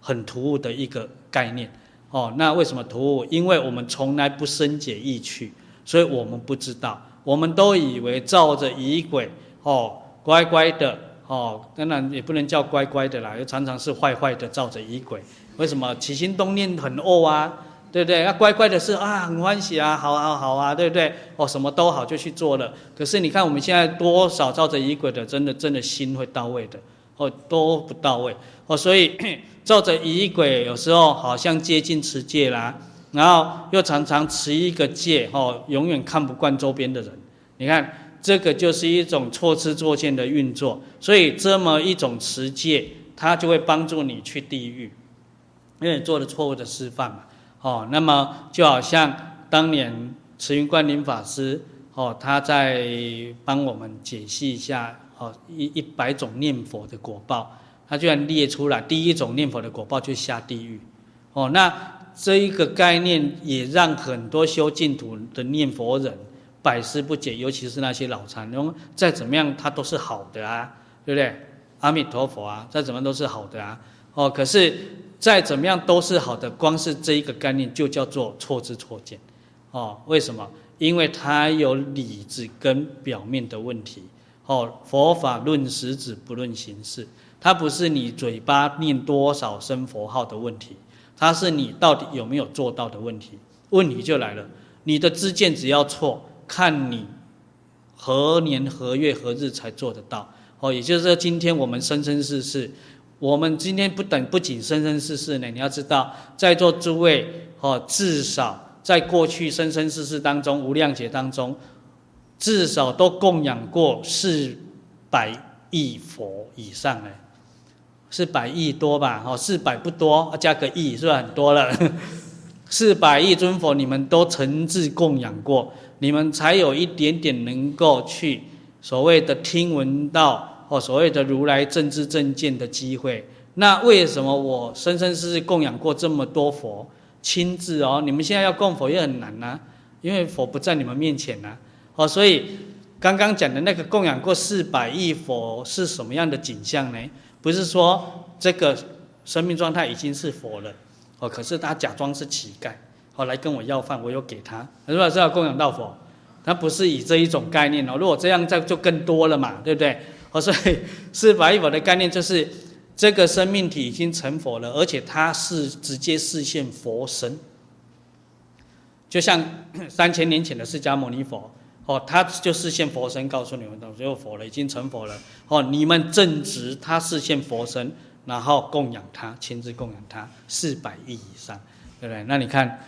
A: 很突兀的一个概念。哦，那为什么突兀？因为我们从来不深解义趣，所以我们不知道。我们都以为照着仪轨，哦，乖乖的，哦，当然也不能叫乖乖的啦，又常常是坏坏的照着仪轨。为什么起心动念很恶啊？对不对？那乖乖的是啊，很欢喜啊，好好好啊，对不对？哦，什么都好就去做了。可是你看我们现在多少照着仪轨的，真的真的心会到位的，哦，都不到位。哦，所以 照着仪轨有时候好像接近持戒啦，然后又常常持一个戒，哦，永远看不惯周边的人。你看这个就是一种错知错见的运作。所以这么一种持戒，它就会帮助你去地狱，因为你做了错误的示范嘛。哦，那么就好像当年慈云观林法师哦，他在帮我们解析一下哦，一一百种念佛的果报，他居然列出来第一种念佛的果报就下地狱。哦，那这一个概念也让很多修净土的念佛人百思不解，尤其是那些老禅，因为再怎么样他都是好的啊，对不对？阿弥陀佛啊，再怎么都是好的啊。哦，可是。再怎么样都是好的，光是这一个概念就叫做错知错见，哦，为什么？因为它有里子跟表面的问题，哦，佛法论实质不论形式，它不是你嘴巴念多少声佛号的问题，它是你到底有没有做到的问题。问题就来了，你的知见只要错，看你何年何月何日才做得到，哦，也就是说，今天我们生生世世。我们今天不等不仅生生世世呢，你要知道，在座诸位哦，至少在过去生生世世当中，无量劫当中，至少都供养过四百亿佛以上呢，四百亿多吧？哦，四百不多，加个亿是不是很多了？四百亿尊佛，你们都诚挚供养过，你们才有一点点能够去所谓的听闻到。哦，所谓的如来正知正见的机会，那为什么我生生世世供养过这么多佛，亲自哦，你们现在要供佛也很难呐、因为佛不在你们面前呐、哦，所以刚刚讲的那个供养过四百亿佛是什么样的景象呢？不是说这个生命状态已经是佛了，哦，可是他假装是乞丐，哦，来跟我要饭，我又给他，是不是要供养到佛？他不是以这一种概念哦，如果这样，这就更多了嘛，对不对？哦，所以 四百亿佛的概念就是，这个生命体已经成佛了，而且它是直接视现佛身，就像三千年前的释迦牟尼佛，哦，他就示现佛身，告诉你们，都只有佛了，已经成佛了。哦，你们正值他示现佛身，然后供养他，亲自供养他，四百亿以上，对不对？那你看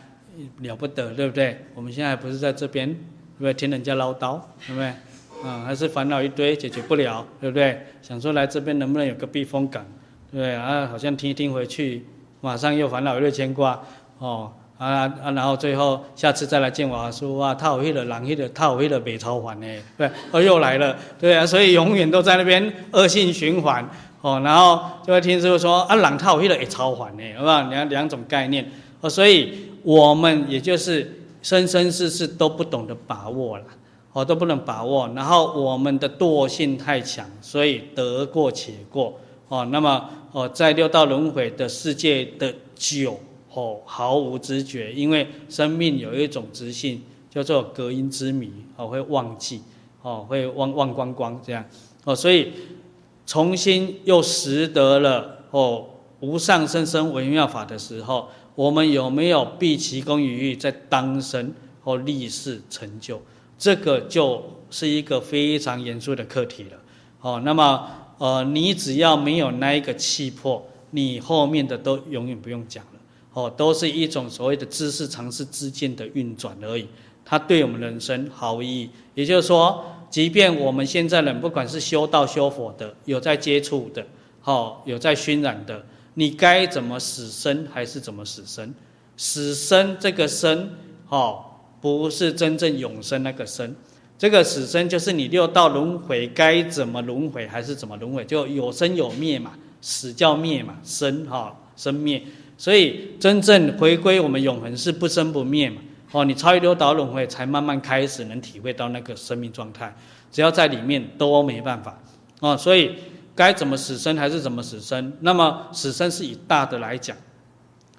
A: 了不得，对不对？我们现在不是在这边，对不对？听人家唠叨，对不对？啊、嗯，还是烦恼一堆，解决不了，对不对？想说来这边能不能有个避风港，对不对？啊，好像听一听回去，马上又烦恼又牵挂，哦，啊啊，然后最后下次再来见我说哇，他有去了，人去了，他有去了，北超环呢，对，哦又来了，对啊，所以永远都在那边恶性循环，哦，然后就会听师父说啊，人他有去了，也超环呢，好不好？两两种概念，哦，所以我们也就是生生世世都不懂得把握了。哦，都不能把握，然后我们的惰性太强，所以得过且过。哦，那么哦，在六道轮回的世界的久，哦，毫无知觉，因为生命有一种直性，叫做隔音之谜，哦，会忘记，哦，会忘忘光光这样。哦，所以重新又识得了哦，无上甚深微妙法的时候，我们有没有毕其功于欲，在当生或立世成就？这个就是一个非常严肃的课题了，哦，那么呃，你只要没有那一个气魄，你后面的都永远不用讲，哦，都是一种所谓的知识常识之间的运转而已，它对我们人生毫无意义。也就是说，即便我们现在人不管是修道修佛的，有在接触的，哦，有在熏染的，你该怎么死生还是怎么死生，死生这个生，哦。不是真正永生那个生，这个死生就是你六道轮回该怎么轮回还是怎么轮回，就有生有灭嘛，死叫灭嘛，生哈生灭，所以真正回归我们永恒是不生不灭嘛，哦，你超越六道轮回才慢慢开始能体会到那个生命状态，只要在里面都没办法，哦，所以该怎么死生还是怎么死生。那么死生是以大的来讲，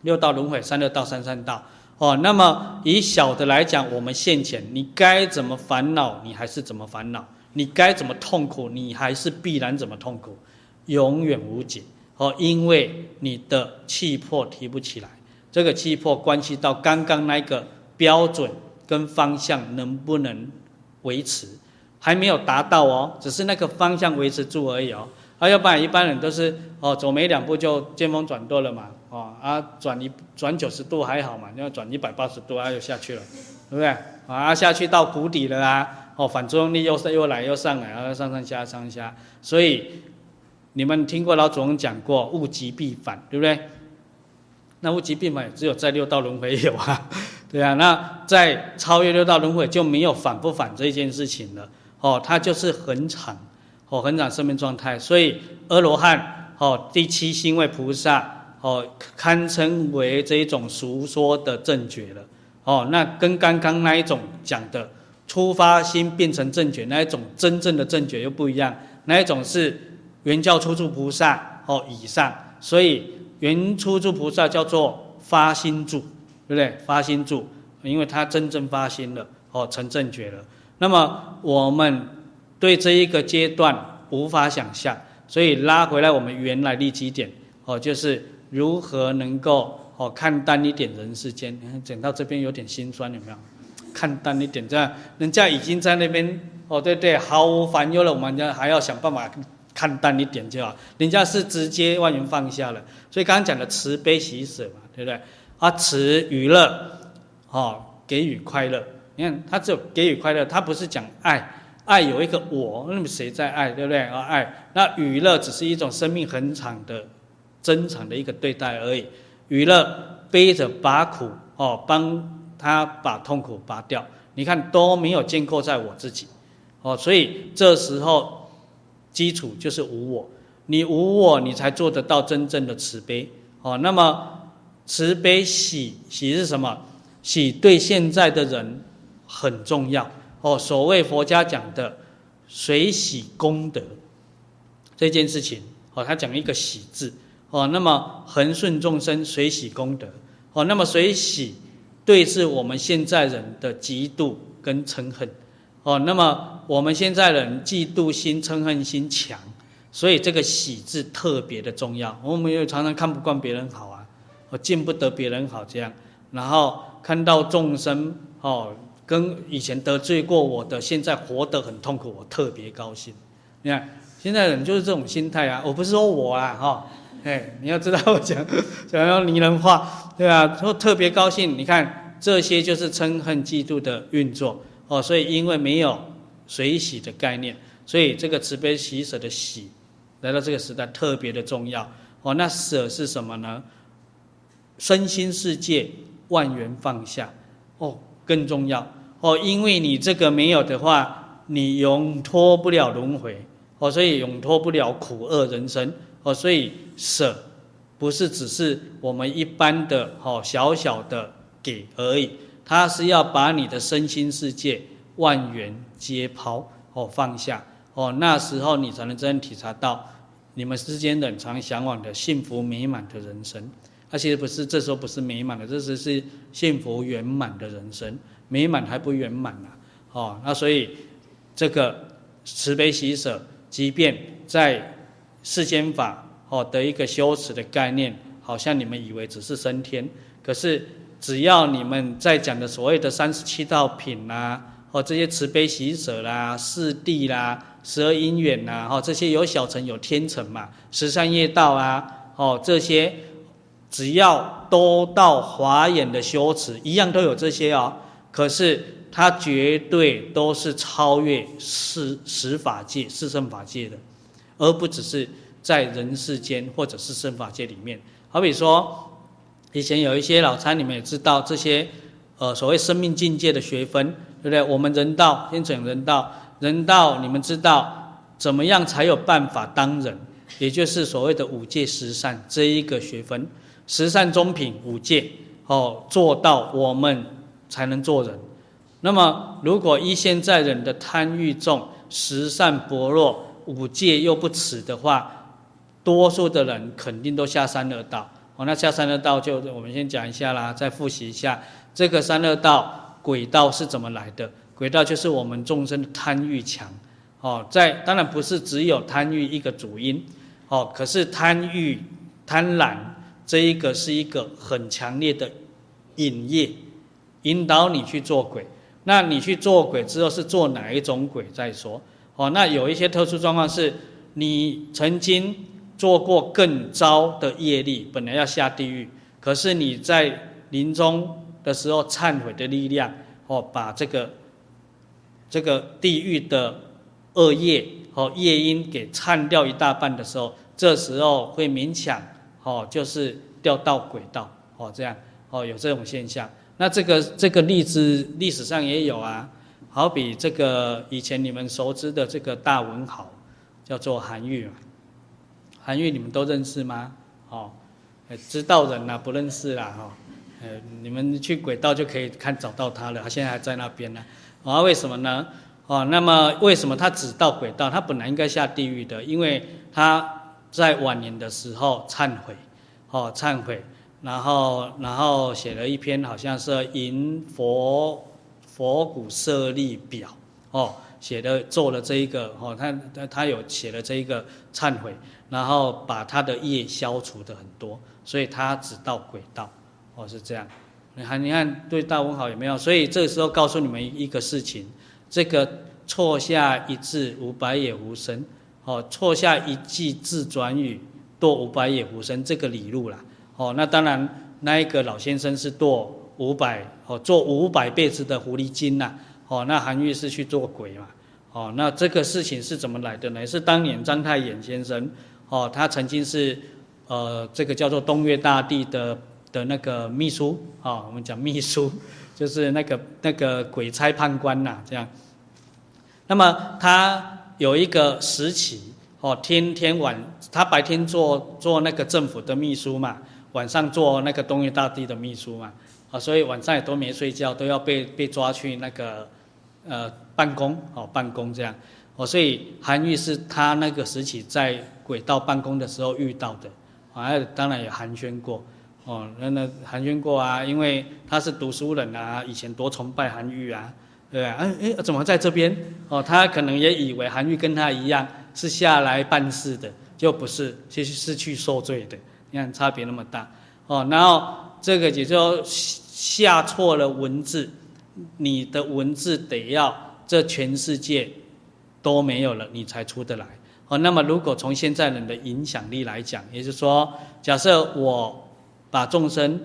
A: 六道轮回、三六道、三三道。哦，那么以小的来讲，我们现前你该怎么烦恼，你还是怎么烦恼；你该怎么痛苦，你还是必然怎么痛苦，永远无解。哦，因为你的气魄提不起来，这个气魄关系到刚刚那个标准跟方向能不能维持，还没有达到哦，只是那个方向维持住而已哦。啊，要不然一般人都是哦，走没两步就见风转舵了嘛，哦啊，转一转九十度还好嘛，要转一百八十度啊，又下去了，对不对？啊，下去到谷底了啊，哦，反作用力又又来又上来，然后上上下上下，所以。你们听过老祖宗讲过物极必反，对不对？那物极必反只有在六道轮回有啊，对啊。那在超越六道轮回就没有反不反这件事情了。哦，它就是恒常，哦，恒常生命状态。所以阿罗汉，哦，第七星位菩萨，哦，堪称为这一种俗说的正觉了。哦，那跟刚刚那一种讲的出发心变成正觉那一种真正的正觉又不一样，那一种是。原教初住菩萨哦以上，所以原初住菩萨叫做发心住，对不对？发心住，因为他真正发心了哦，成正觉了。那么我们对这一个阶段无法想象，所以拉回来我们原来立基点哦，就是如何能够哦看淡一点人世间。讲到这边有点心酸，有没有？看淡一点，这样人家已经在那边哦，对对，毫无烦忧了，我们家还要想办法。看淡一点就好，人家是直接万缘放下了，所以刚刚讲的慈悲喜舍嘛，对不对？啊，慈娱乐，哦，给予快乐。你看他只有给予快乐，他不是讲爱，爱有一个我，那么谁在爱，对不对？啊，爱，那娱乐只是一种生命恒长的、真诚的一个对待而已。娱乐背着拔苦，哦，帮他把痛苦拔掉。你看都没有建构在我自己，哦，所以这时候。基础就是无我，你无我，你才做得到真正的慈悲哦。那么慈悲喜喜是什么？喜对现在的人很重要哦。所谓佛家讲的随喜功德这件事情哦，他讲一个喜字哦。那么恒顺众生随喜功德哦。那么随喜对治我们现在人的嫉妒跟嗔恨。哦，那么我们现在人嫉妒心、嗔恨心强，所以这个喜字特别的重要。我们也常常看不惯别人好啊，我见不得别人好这样，然后看到众生哦，跟以前得罪过我的，现在活得很痛苦，我特别高兴。你看现在人就是这种心态啊，我不是说我啊，哈、哦，哎，你要知道我讲 讲要拟人化，对吧？说特别高兴，你看这些就是嗔恨嫉妒的运作。哦，所以因为没有随喜的概念，所以这个慈悲喜舍的喜，来到这个时代特别的重要。哦，那舍是什么呢？身心世界万缘放下，哦，更重要。哦，因为你这个没有的话，你永脱不了轮回。哦，所以永脱不了苦厄人生。哦，所以舍不是只是我们一般的哦小小的给而已。他是要把你的身心世界万缘皆抛哦，放下哦，那时候你才能真正体察到你们之间冷藏向往的幸福美满的人生。那其实不是，这时候不是美满的，这时是幸福圆满的人生，美满还不圆满呢。哦，那所以这个慈悲喜舍，即便在世间法哦的一个修持的概念，好像你们以为只是升天，可是。只要你们在讲的所谓的三十七道品啦、啊，或这些慈悲喜舍啦、四谛啦、十二因缘呐，哈，这些有小乘有天乘嘛，十善业道啊，哦，这些只要都到华严的修持，一样都有这些哦。可是它绝对都是超越十十法界、四圣法界的，而不只是在人世间或者是圣法界里面。好比说。以前有一些老参，你们也知道这些，呃，所谓生命境界的学分，对不对？我们人道先讲人道，人道你们知道怎么样才有办法当人？也就是所谓的五戒十善这一个学分，十善中品五戒，哦，做到我们才能做人。那么如果依现在人的贪欲重，十善薄弱，五戒又不持的话，多数的人肯定都下三恶道。哦，那下三恶道就我们先讲一下啦，再复习一下这个三恶道轨道是怎么来的。轨道就是我们众生的贪欲强。哦，在当然不是只有贪欲一个主因。哦，可是贪欲、贪婪这一个是一个很强烈的引业，引导你去做鬼。那你去做鬼之后是做哪一种鬼再说？哦，那有一些特殊状况是，你曾经做过更糟的业力，本来要下地狱，可是你在临终的时候忏悔的力量，哦，把这个这个地狱的恶业和业因给忏掉一大半的时候，这时候会勉强，哦，就是掉到轨道，哦，这样，哦，有这种现象。那这个这个例子历史上也有啊，好比这个以前你们熟知的这个大文豪，叫做韩愈嘛。韩愈你们都认识吗？哦，知道人呐、啊，不认识啦哈。呃，你们去轨道就可以看找到他了，他现在还在那边呢。啊，为什么呢？哦，那么为什么他只到轨道？他本来应该下地狱的，因为他在晚年的时候忏悔，哦，忏悔。然后，然后写了一篇，好像是《迎佛佛骨舍利表》哦，写的做了这一个哦，他他他有写了这一个忏悔，然后把他的业消除的很多，所以他只到轨道哦，是这样。你看，你看对大文豪有没有？所以这个时候告诉你们一个事情：这个错下一字，五百也无生哦，错下一句自转语，堕五百也无生，这个理路啦。哦，那当然，那一个老先生是堕五百哦，做五百辈子的狐狸精呐。哦，那韩愈是去做鬼嘛。哦，那这个事情是怎么来的呢？是当年章太炎先生，哦，他曾经是呃，这个叫做东岳大帝的的那个秘书啊、哦，我们讲秘书，就是那个那个鬼差判官呐，这样。那么他有一个时期，哦，天天晚，他白天做做那个政府的秘书嘛。晚上做那个东岳大帝的秘书嘛，啊，所以晚上也都没睡觉，都要被被抓去那个，呃，办公，哦，办公这样，哦，所以韩愈是他那个时期在轨道办公的时候遇到的，啊，当然也寒暄过，哦，那那寒暄过啊，因为他是读书人啊，以前多崇拜韩愈啊，对吧？哎哎，怎么在这边？哦，他可能也以为韩愈跟他一样是下来办事的，就不是，其实是去受罪的。你看差别那么大哦，然后这个也就下错了文字，你的文字得要这全世界都没有了，你才出得来哦。那么如果从现在人的影响力来讲，也就是说，假设我把众生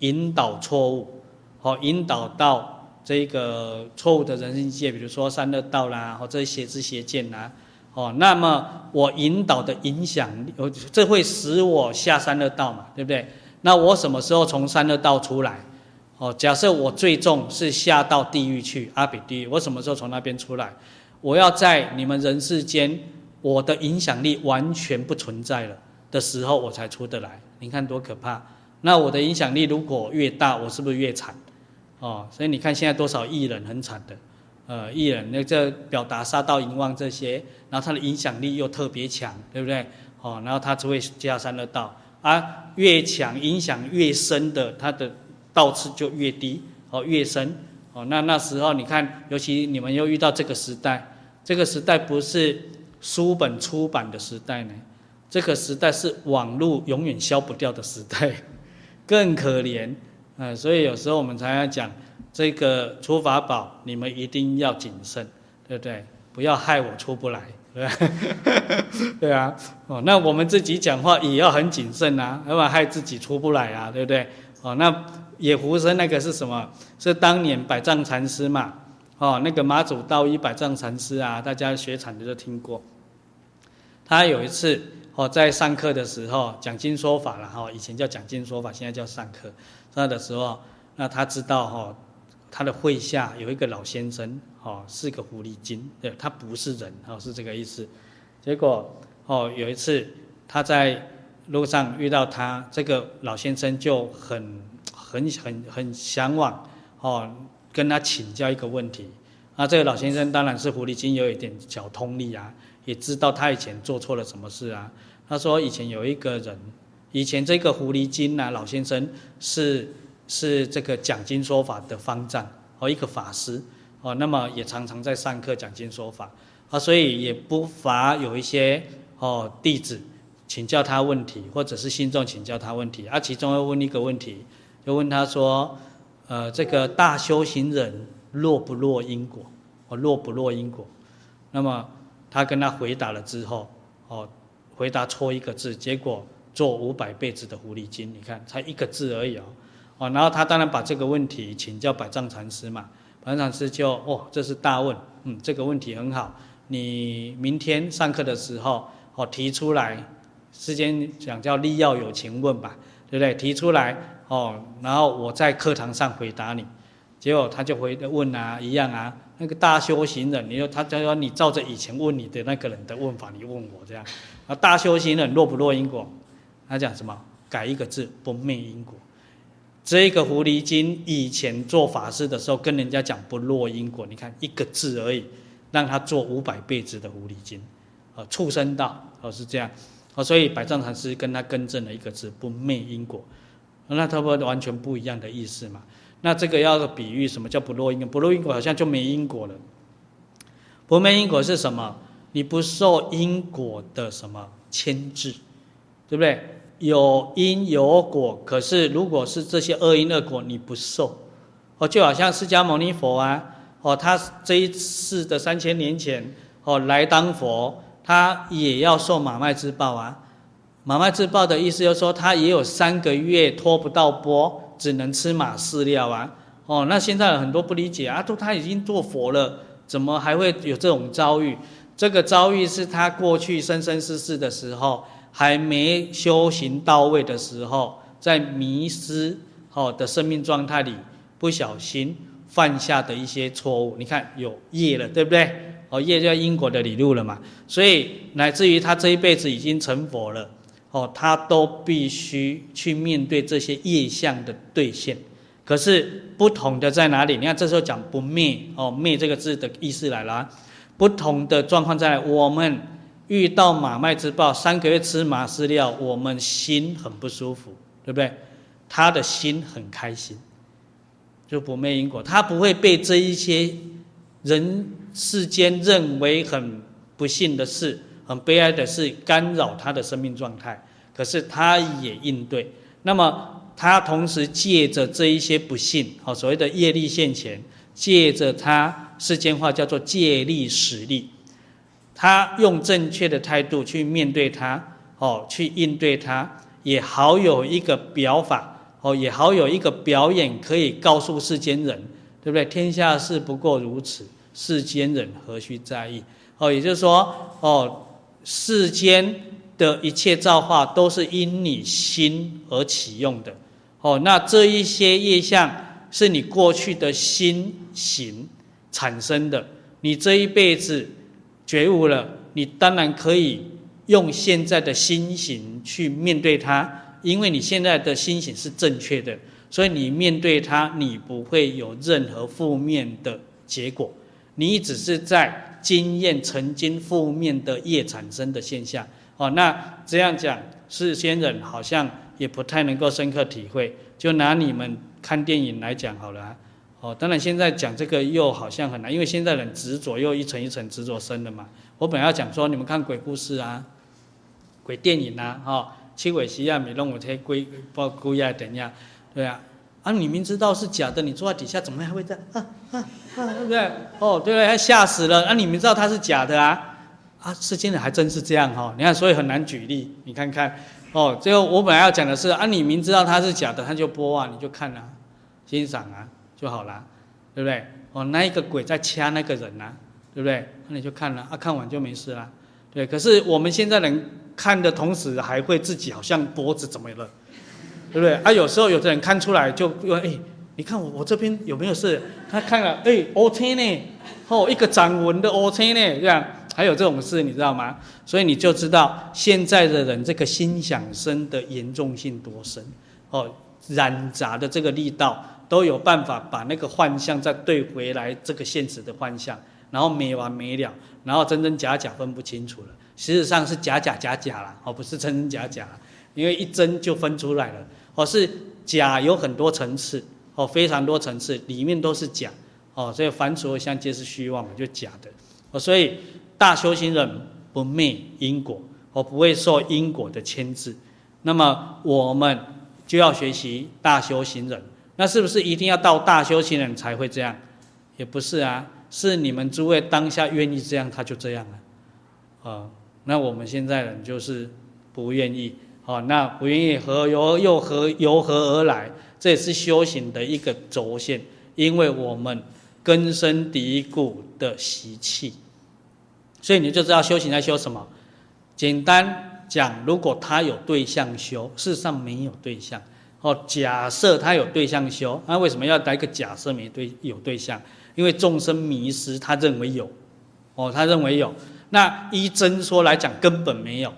A: 引导错误，哦，引导到这个错误的人生界，比如说三恶道啦，或者邪知邪见呐。哦，那么我引导的影响力，这会使我下三恶道嘛，对不对？那我什么时候从三恶道出来？哦，假设我最终是下到地狱去，阿鼻地狱，我什么时候从那边出来？我要在你们人世间，我的影响力完全不存在了的时候，我才出得来。你看多可怕！那我的影响力如果越大，我是不是越惨？哦，所以你看现在多少艺人很惨的。呃，艺人那这表达杀盗淫妄这些，然后他的影响力又特别强，对不对？哦，然后他只会下三恶道，啊，越强影响越深的，他的道次就越低，哦，越深，哦，那那时候你看，尤其你们又遇到这个时代，这个时代不是书本出版的时代呢，这个时代是网络永远消不掉的时代，更可怜，呃，所以有时候我们才要讲。这个出法宝，你们一定要谨慎，对不对？不要害我出不来，对吧？对啊，哦，那我们自己讲话也要很谨慎啊，要不然害自己出不来啊，对不对？哦，那野狐生那个是什么？是当年百丈禅师嘛？哦，那个马祖道一百丈禅师啊，大家学禅的都听过。他有一次哦，在上课的时候讲经说法了哈，以前叫讲经说法，现在叫上课。上课的时候，那他知道哈。他的会下有一个老先生，哦，是个狐狸精，对，他不是人，哦，是这个意思。结果，哦，有一次他在路上遇到他，这个老先生就很、很、很、很向往，哦，跟他请教一个问题。那这个老先生当然是狐狸精，有一点小通力啊，也知道他以前做错了什么事啊。他说以前有一个人，以前这个狐狸精啊，老先生是是这个讲经说法的方丈哦，一个法师哦，那么也常常在上课讲经说法啊，所以也不乏有一些哦弟子请教他问题，或者是信众请教他问题啊，其中要问一个问题，就问他说，呃，这个大修行人落不落因果？哦，落不落因果？那么他跟他回答了之后，哦，回答错一个字，结果。做五百辈子的狐狸精，你看才一个字而已哦，哦，然后他当然把这个问题请教百丈禅师嘛，百丈禅师就哦，这是大问，嗯，这个问题很好，你明天上课的时候哦提出来，世间讲叫立要有情问吧，对不对？提出来哦，然后我在课堂上回答你，结果他就回问啊，一样啊，那个大修行人，你说他就说你照着以前问你的那个人的问法，你问我这样，啊，大修行人落不落因果？他讲什么？改一个字，不灭因果。这个狐狸精以前做法事的时候，跟人家讲不落因果。你看一个字而已，让他做五百辈子的狐狸精，啊，畜生道哦是这样，哦，所以百丈禅师跟他更正了一个字，不灭因果。那他不完全不一样的意思嘛？那这个要比喻什么叫不落因果？不落因果好像就没因果了。不灭因果是什么？你不受因果的什么牵制，对不对？有因有果，可是如果是这些恶因恶果，你不受，哦，就好像释迦牟尼佛啊，哦，他这一世的三千年前，哦，来当佛，他也要受马麦之报啊。马麦之报的意思就是说，他也有三个月拖不到钵，只能吃马饲料啊。哦，那现在有很多不理解啊，都他已经做佛了，怎么还会有这种遭遇？这个遭遇是他过去生生世世的时候。还没修行到位的时候，在迷失好的生命状态里，不小心犯下的一些错误，你看有业了，对不对？哦，业就因果的理路了嘛。所以乃至于他这一辈子已经成佛了，哦，他都必须去面对这些业相的兑现。可是不同的在哪里？你看这时候讲不灭哦，灭这个字的意思来了，不同的状况在我们。遇到马麦之报，三个月吃马饲料，我们心很不舒服，对不对？他的心很开心，就不灭因果，他不会被这一些人世间认为很不幸的事、很悲哀的是干扰他的生命状态。可是他也应对，那么他同时借着这一些不幸，哦，所谓的业力现前，借着他世间话叫做借力使力。他用正确的态度去面对他，哦，去应对他，也好有一个表法，哦，也好有一个表演可以告诉世间人，对不对？天下事不过如此，世间人何须在意？哦，也就是说，哦，世间的一切造化都是因你心而起用的，哦，那这一些业相是你过去的心行产生的，你这一辈子。觉悟了，你当然可以用现在的心行去面对它，因为你现在的心行是正确的，所以你面对它，你不会有任何负面的结果，你只是在经验曾经负面的业产生的现象。哦，那这样讲，世间人好像也不太能够深刻体会。就拿你们看电影来讲好了。哦，当然现在讲这个又好像很难，因为现在人执着又一层一层执着深了嘛。我本来要讲说，你们看鬼故事啊、鬼电影啊，哦，七鬼西亚美弄我这些鬼包鬼啊等样，对啊，啊你明知道是假的，你坐在底下怎么还会这样啊啊啊，对不对？哦，对了，还吓死了，啊你明知道它是假的啊，啊世间人还真是这样哈、哦，你看所以很难举例，你看看，哦，最后我本来要讲的是，啊你明知道它是假的，他就播啊，你就看啊，欣赏啊。就好了，对不对？哦，那一个鬼在掐那个人呐、啊，对不对？那你就看了，啊，看完就没事了，对。可是我们现在人看的同时，还会自己好像脖子怎么了，对不对？啊，有时候有的人看出来就问，哎，你看我我这边有没有事？他看了，哎，OK 呢，哦，一个掌纹的 OK 呢，这样还有这种事，你知道吗？所以你就知道现在的人这个心想生的严重性多深，哦，染杂的这个力道。都有办法把那个幻象再对回来，这个现实的幻象，然后没完没了，然后真真假假分不清楚了。事实上是假假假假了，哦，不是真真假假，因为一真就分出来了。哦，是假有很多层次，哦，非常多层次，里面都是假，哦，所以凡所有相皆是虚妄，就假的。哦，所以大修行人不灭因果，哦，不会受因果的牵制。那么我们就要学习大修行人，那是不是一定要到大修行人才会这样？也不是啊，是你们诸位当下愿意这样，他就这样了，啊，那我们现在人就是不愿意。好，那不愿意何由又何由何而来？这也是修行的一个轴线，因为我们根深蒂固的习气，所以你就知道修行在修什么。简单讲，如果他有对象修，事实上没有对象。哦，假设他有对象修，那为什么要来个假设没对有对象？因为众生迷失，他认为有，哦，他认为有。那依真说来讲，根本没有。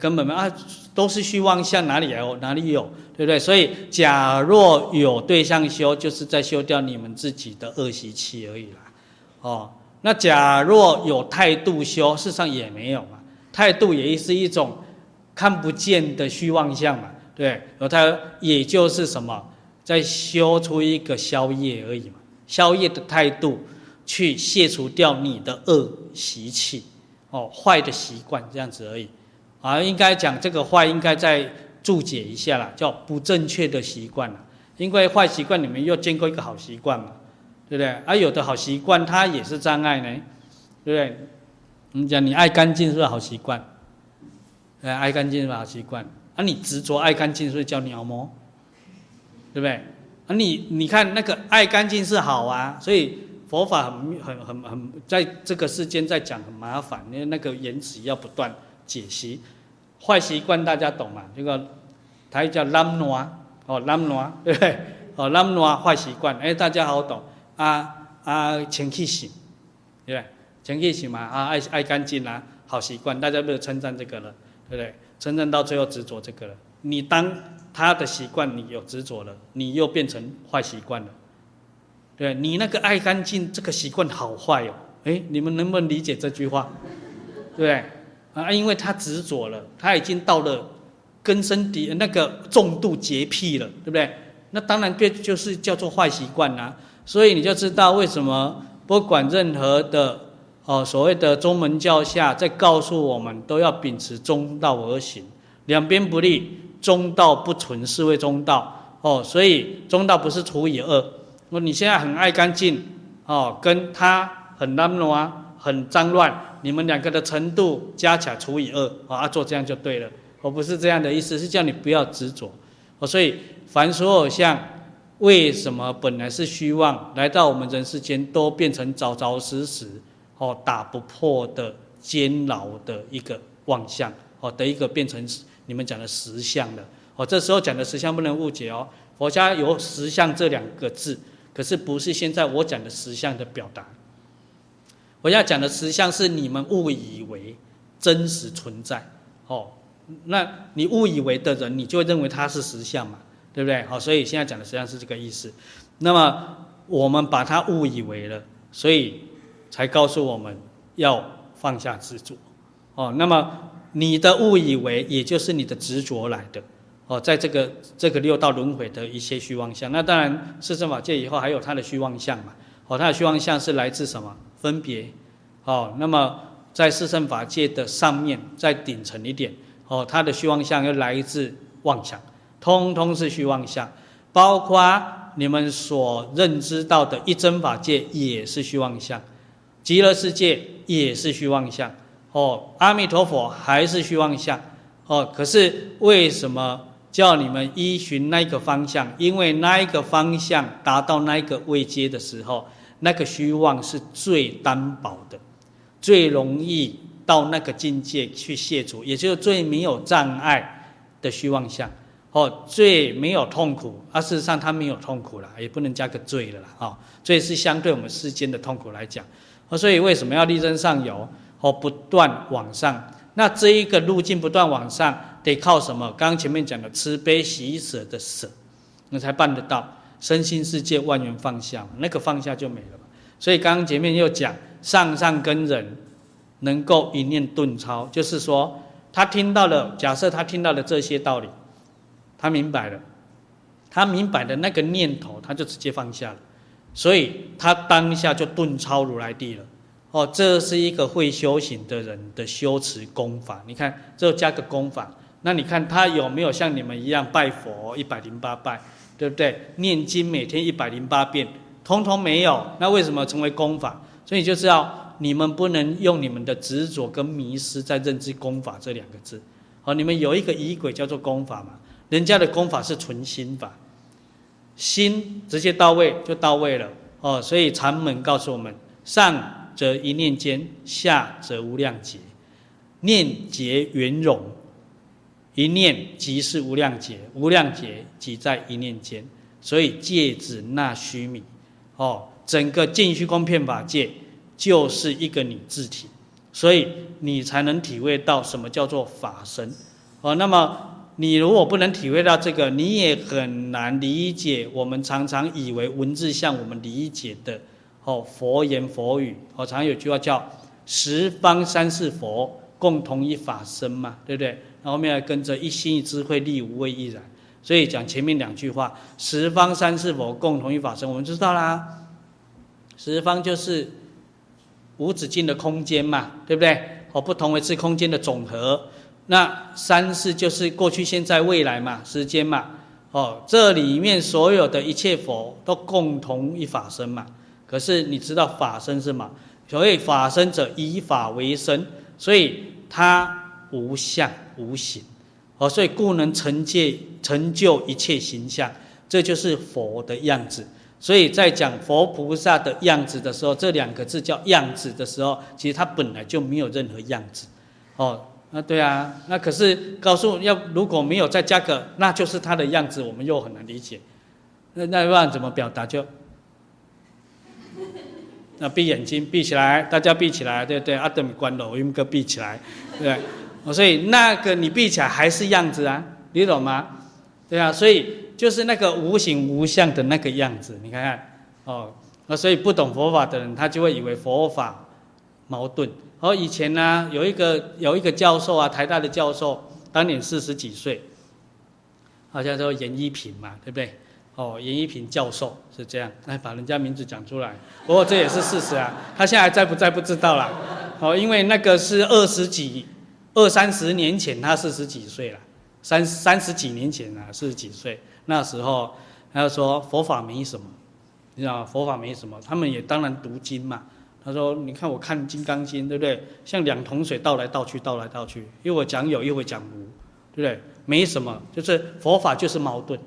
A: 根本没啊，都是虚妄相，哪里有哪里有，对不对？所以，假若有对象修，就是在修掉你们自己的恶习气而已啦。哦，那假若有态度修，事实上也没有嘛。态度也是一种看不见的虚妄相嘛，对。而它也就是什么，在修出一个消业而已嘛。消业的态度，去卸除掉你的恶习气，哦，坏的习惯这样子而已。啊，应该讲这个坏，应该再注解一下啦，叫不正确的习惯了。因为坏习惯你们又见过一个好习惯嘛，对不对？啊，有的好习惯它也是障碍呢，对不对？我们讲你爱干净是不好习惯？哎，爱干净是好习惯？啊，你执着爱干净是不是叫鸟魔？对不对？啊，你你看那个爱干净是好啊，所以佛法很很很很在这个世间在讲很麻烦，因为那个言辞要不断。解析坏习惯大家懂吗？这个它叫懒惰哦，懒惰 对不对？哦，懒惰坏习惯，哎，大家好懂啊啊，清气性，对不对？清气性嘛啊，爱爱干净啊，好习惯，大家不是称赞这个了，对不对？称赞到最后执着这个了，你当他的习惯你有执着了，你又变成坏习惯了，对，你那个爱干净这个习惯好坏哦，哎，你们能不能理解这句话？对不对？啊，因为他执着了，他已经到了根深蒂那个重度洁癖了，对不对？那当然这就是叫做坏习惯啦。所以你就知道为什么不管任何的哦所谓的宗门教下，在告诉我们都要秉持中道而行，两边不利，中道不存，是谓中道哦。所以中道不是除以二。说你现在很爱干净哦，跟他很乱啊，很脏乱。你们两个的程度加起来除以二，啊，做这样就对了。我不是这样的意思，是叫你不要执着。哦，所以凡所有相，为什么本来是虚妄，来到我们人世间都变成扎扎实实，哦，打不破的坚牢的一个妄相，哦的一个变成你们讲的实相了。哦，这时候讲的实相不能误解哦，佛家有实相这两个字，可是不是现在我讲的实相的表达。我要讲的实相是你们误以为真实存在，哦，那你误以为的人，你就认为它是实相嘛，对不对？好，所以现在讲的实际上是这个意思。那么我们把它误以为了，所以才告诉我们要放下执着，哦，那么你的误以为，也就是你的执着来的，哦，在这个这个六道轮回的一些虚妄相，那当然四圣法界以后还有它的虚妄相嘛，哦，它的虚妄相是来自什么？分别，哦，那么在四圣法界的上面再顶层一点，哦，它的虚妄相又来自妄想，通通是虚妄相，包括你们所认知到的一真法界也是虚妄相，极乐世界也是虚妄相，哦，阿弥陀佛还是虚妄相，哦，可是为什么叫你们依循那个方向？因为那一个方向达到那一个位阶的时候。那个虚妄是最单薄的，最容易到那个境界去卸除，也就是最没有障碍的虚妄相，哦，最没有痛苦。啊，事实上它没有痛苦了，也不能加个罪了啦，哦，罪是相对我们世间的痛苦来讲，哦，所以为什么要力争上游？哦，不断往上。那这一个路径不断往上，得靠什么？刚刚前面讲的慈悲喜舍的舍，那才办得到。身心世界万缘放下，那个放下就没了嘛。所以刚刚前面又讲上上根人能够一念顿超，就是说他听到了，假设他听到了这些道理，他明白了，他明白的那个念头，他就直接放下了，所以他当下就顿超如来地了。哦，这是一个会修行的人的修持功法。你看，这加个功法，那你看他有没有像你们一样拜佛一百零八拜，对不对？念经每天一百零八遍，通通没有。那为什么成为功法？所以就知道你们不能用你们的执着跟迷失在认知功法这两个字。好，你们有一个仪轨叫做功法嘛？人家的功法是纯心法，心直接到位就到位了。哦，所以禅门告诉我们上。则一念间，下则无量劫，念劫圆融，一念即是无量劫，无量劫即在一念间，所以戒指纳须弥，哦，整个净虚空遍法界就是一个你自体，所以你才能体会到什么叫做法身，哦，那么你如果不能体会到这个，你也很难理解我们常常以为文字像我们理解的。哦，佛言佛语，哦，常有句话叫“十方三世佛，共同一法身”嘛，对不对？后面还跟着一心一智慧，力无畏亦然。所以讲前面两句话，“十方三世佛，共同一法身”，我们知道啦。十方就是无止境的空间嘛，对不对？哦，不同维次空间的总和。那三世就是过去、现在、未来嘛，时间嘛。哦，这里面所有的一切佛都共同一法身嘛。可是你知道法身是吗？所谓法身者，以法为身，所以它无相无形，哦，所以故能成界成就一切形象，这就是佛的样子。所以在讲佛菩萨的样子的时候，这两个字叫样子的时候，其实它本来就没有任何样子。哦，那对啊，那可是告诉要如果没有再加个，那就是它的样子，我们又很难理解。那那不然怎么表达就？那闭眼睛，闭起来，大家闭起来，对不对？阿德米关了，我们哥闭起来，对不对？所以那个你闭起来还是样子啊，你懂吗？对啊，所以就是那个无形无相的那个样子，你看看哦。那所以不懂佛法的人，他就会以为佛法矛盾。而以前呢，有一个有一个教授啊，台大的教授，当年四十几岁，好像说严一平嘛，对不对？哦，严一平教授是这样，来把人家名字讲出来。不过这也是事实啊，他现在还在不在不知道啦。哦，因为那个是二十几、二三十年前，他四十几岁了，三三十几年前啊，四十几岁。那时候他说佛法没什么，你知道佛法没什么，他们也当然读经嘛。他说，你看我看《金刚经》，对不对？像两桶水倒来倒去，倒来倒去，一会讲有，一会讲无，对不对？没什么，就是佛法就是矛盾。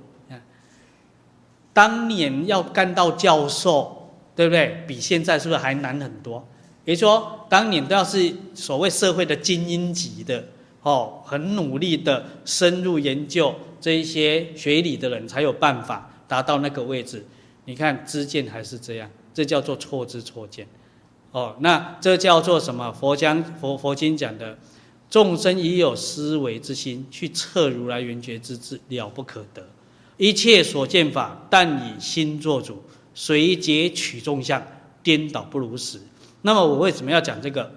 A: 当年要干到教授，对不对？比现在是不是还难很多？也就说，当年都要是所谓社会的精英级的，哦，很努力的深入研究这一些学理的人，才有办法达到那个位置。你看，知见还是这样，这叫做错知错见。哦，那这叫做什么？佛讲佛佛经讲的，众生已有思维之心，去测如来圆觉之智，了不可得。一切所见法，但以心作主，随解取众相，颠倒不如实。那么我为什么要讲这个？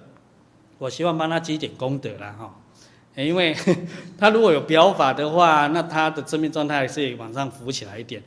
A: 我希望帮他积点功德啦，哈。因为 他如果有表法的话，那他的生命状态是往上浮起来一点。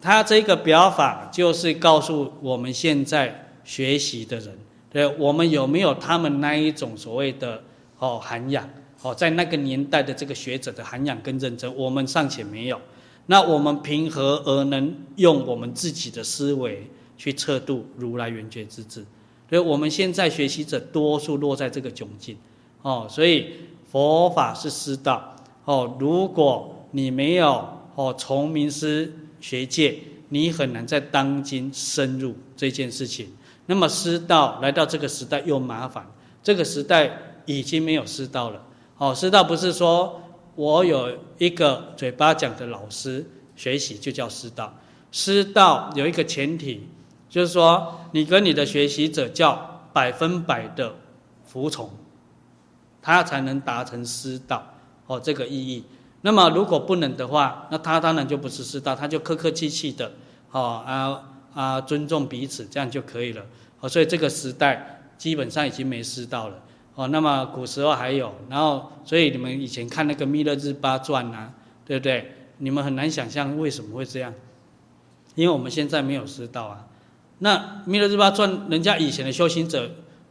A: 他这个表法就是告诉我们现在学习的人，对，我们有没有他们那一种所谓的哦涵养？哦，在那个年代的这个学者的涵养跟认真，我们尚且没有，那我们凭何而能用我们自己的思维去测度如来圆觉之智？所以我们现在学习者多数落在这个窘境，哦，所以佛法是师道，哦，如果你没有哦从名师学界，你很难在当今深入这件事情。那么师道来到这个时代又麻烦，这个时代已经没有师道了。哦，师道不是说我有一个嘴巴讲的老师学习就叫师道，师道有一个前提，就是说你跟你的学习者叫百分百的服从，他才能达成师道哦这个意义。那么如果不能的话，那他当然就不是师道，他就客客气气的哦啊啊尊重彼此这样就可以了哦，所以这个时代基本上已经没师道了。哦，那么古时候还有，然后所以你们以前看那个《弥勒日巴传》啊，对不对？你们很难想象为什么会这样，因为我们现在没有师道啊。那《弥勒日巴传》，人家以前的修行者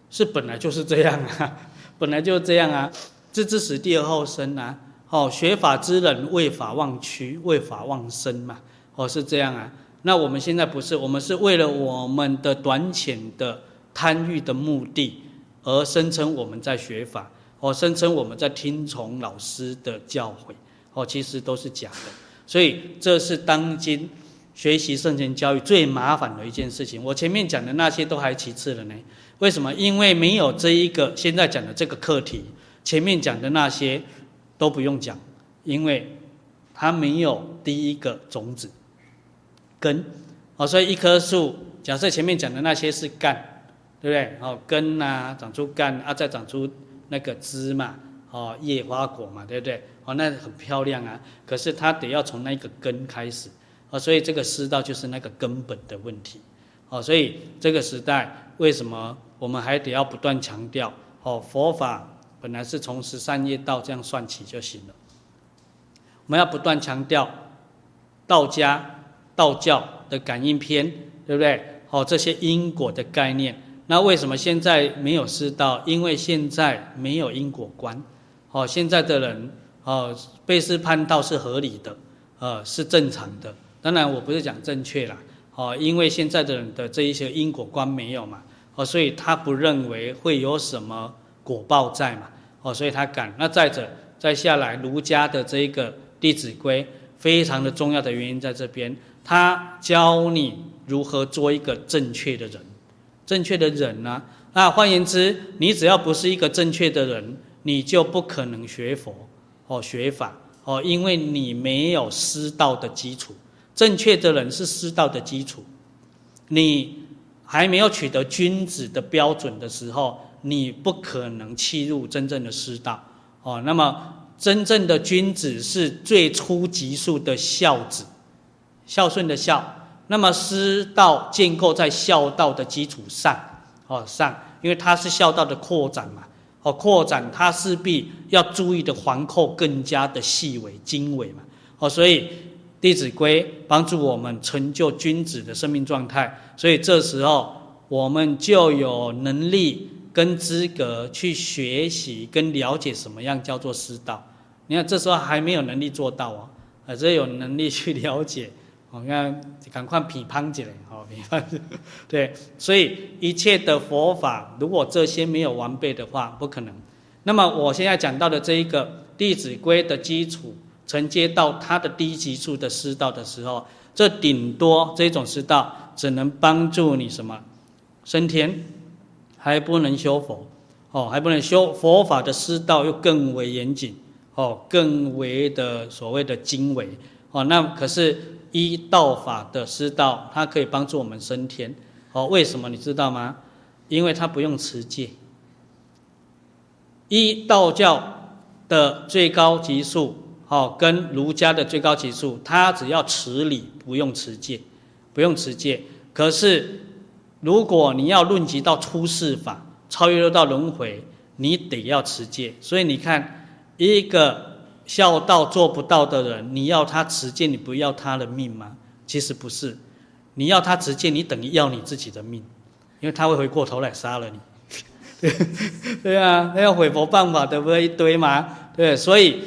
A: 是本来就是这样啊，本来就是这样啊，知之死地而后生啊。哦，学法之人为法忘躯，为法忘身嘛。哦，是这样啊。那我们现在不是，我们是为了我们的短浅的贪欲的目的。而声称我们在学法，哦，声称我们在听从老师的教诲，哦，其实都是假的。所以这是当今学习圣贤教育最麻烦的一件事情。我前面讲的那些都还其次了呢。为什么？因为没有这一个现在讲的这个课题，前面讲的那些都不用讲，因为它没有第一个种子根。哦，所以一棵树，假设前面讲的那些是干。对不对？哦，根呐、啊，长出干啊，再长出那个枝嘛，哦，叶花果嘛，对不对？哦，那很漂亮啊。可是它得要从那个根开始，哦，所以这个师道就是那个根本的问题，哦，所以这个时代为什么我们还得要不断强调？哦，佛法本来是从十三业道这样算起就行了，我们要不断强调道家、道教的感应篇，对不对？哦，这些因果的概念。那为什么现在没有师道？因为现在没有因果观。哦，现在的人哦，被师判道是合理的，呃，是正常的。当然，我不是讲正确啦。哦，因为现在的人的这一些因果观没有嘛，哦，所以他不认为会有什么果报在嘛。哦，所以他敢。那再者，再下来，儒家的这一个《弟子规》非常的重要的原因在这边，他教你如何做一个正确的人。正确的人呢、啊？那换言之，你只要不是一个正确的人，你就不可能学佛哦，学法哦，因为你没有师道的基础。正确的人是师道的基础，你还没有取得君子的标准的时候，你不可能契入真正的师道哦。那么，真正的君子是最初级数的孝子，孝顺的孝。那么师道建构在孝道的基础上，哦上，因为它是孝道的扩展嘛，哦扩展它势必要注意的环扣更加的细微精微嘛，哦所以《弟子规》帮助我们成就君子的生命状态，所以这时候我们就有能力跟资格去学习跟了解什么样叫做师道。你看这时候还没有能力做到啊，而只有能力去了解。我看赶快批判起来，好批判。对，所以一切的佛法，如果这些没有完备的话，不可能。那么我现在讲到的这一个《弟子规》的基础，承接到它的低级数的师道的时候，这顶多这种师道只能帮助你什么升天，还不能修佛，哦，还不能修佛法的师道又更为严谨，哦，更为的所谓的精微，哦，那可是。依道法的师道，它可以帮助我们升天。哦，为什么你知道吗？因为它不用持戒。依道教的最高级数，哦，跟儒家的最高级数，他只要持礼，不用持戒，不用持戒。可是，如果你要论及到出世法，超越六道轮回，你得要持戒。所以你看，一个。孝道做不到的人，你要他持戒，你不要他的命吗？其实不是，你要他持戒，你等于要你自己的命，因为他会回过头来杀了你。对 对啊，他要毁佛办法的不对一堆嘛？对，所以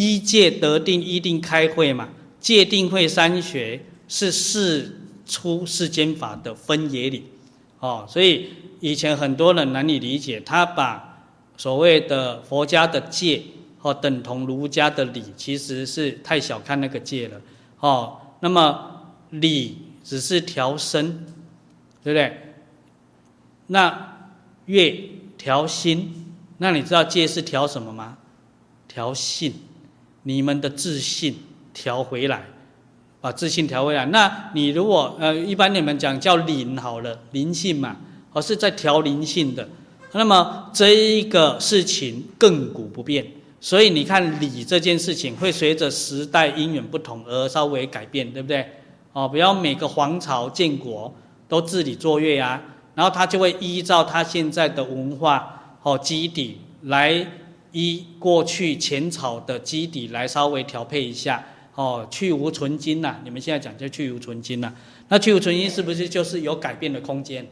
A: 一戒得定，一定开慧嘛。戒定慧三学是世出世间法的分野里哦，所以以前很多人难以理解，他把所谓的佛家的戒。哦，等同儒家的理，其实是太小看那个戒了。哦，那么理只是调身，对不对？那乐调心，那你知道戒是调什么吗？调性，你们的自信调回来，把自信调回来。那你如果呃，一般你们讲叫灵好了，灵性嘛，而是在调灵性的。那么这一个事情亘古不变。所以你看礼这件事情会随着时代因缘不同而稍微改变，对不对？哦，不要每个皇朝建国都自理作乐啊，然后他就会依照他现在的文化哦基底来依过去前朝的基底来稍微调配一下哦，去芜存菁呐。你们现在讲就去芜存菁呐。那去芜存菁是不是就是有改变的空间？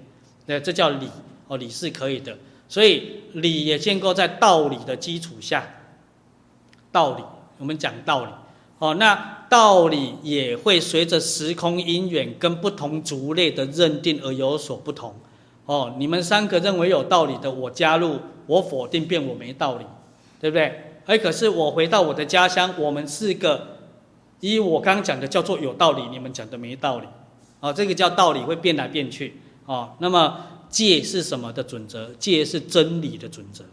A: 对，这叫理哦，理是可以的。所以理也建构在道理的基础下。道理，我们讲道理哦，那道理也会随着时空因缘跟不同族类的认定而有所不同。哦，你们三个认为有道理的，我加入，我否定，变我没道理，对不对？哎，可是我回到我的家乡，我们四个，以我刚讲的叫做有道理，你们讲的没道理，哦，这个叫道理会变来变去，哦，那么戒是什么的准则？戒是真理的准则，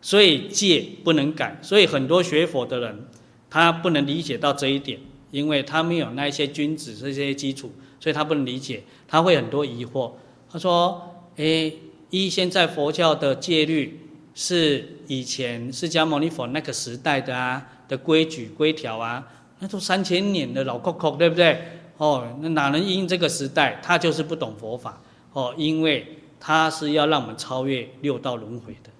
A: 所以戒不能改，所以很多学佛的人，他不能理解到这一点，因为他没有那些君子这些基础，所以他不能理解，他会很多疑惑，他说。诶，一现在佛教的戒律是以前释迦牟尼佛那个时代的啊的规矩规条啊，那都三千年的老扣扣，对不对？哦，那哪能因这个时代？他就是不懂佛法哦，因为他是要让我们超越六道轮回的，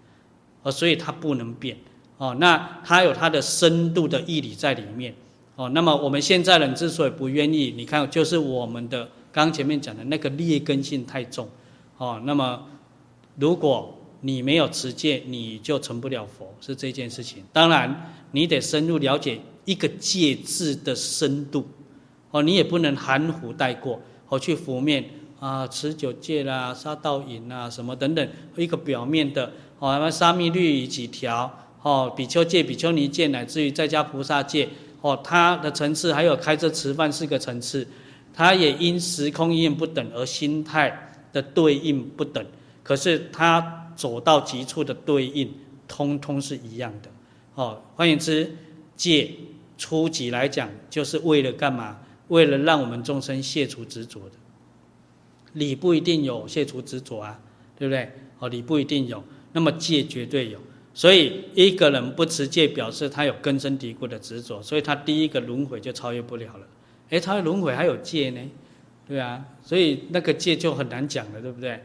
A: 哦，所以他不能变哦。那他有他的深度的义理在里面哦。那么我们现在人之所以不愿意，你看，就是我们的刚前面讲的那个劣根性太重。哦，那么如果你没有持戒，你就成不了佛，是这件事情。当然，你得深入了解一个戒字的深度。哦，你也不能含糊带过，哦，去浮面啊，持九戒啦，杀盗淫啊，什么等等，一个表面的哦，什么沙弥律几条，哦，比丘戒、比丘尼戒，乃至于在家菩萨戒，哦，它的层次还有开车吃饭四个层次，它也因时空因缘不等而心态。的对应不等，可是它走到极处的对应，通通是一样的。哦，换言之，戒初级来讲，就是为了干嘛？为了让我们众生卸除执着的。理不一定有卸除执着啊，对不对？哦，理不一定有，那么戒绝对有。所以一个人不持戒，表示他有根深蒂固的执着，所以他第一个轮回就超越不了了。诶，超越轮回还有戒呢？对啊，所以那个戒就很难讲了，对不对？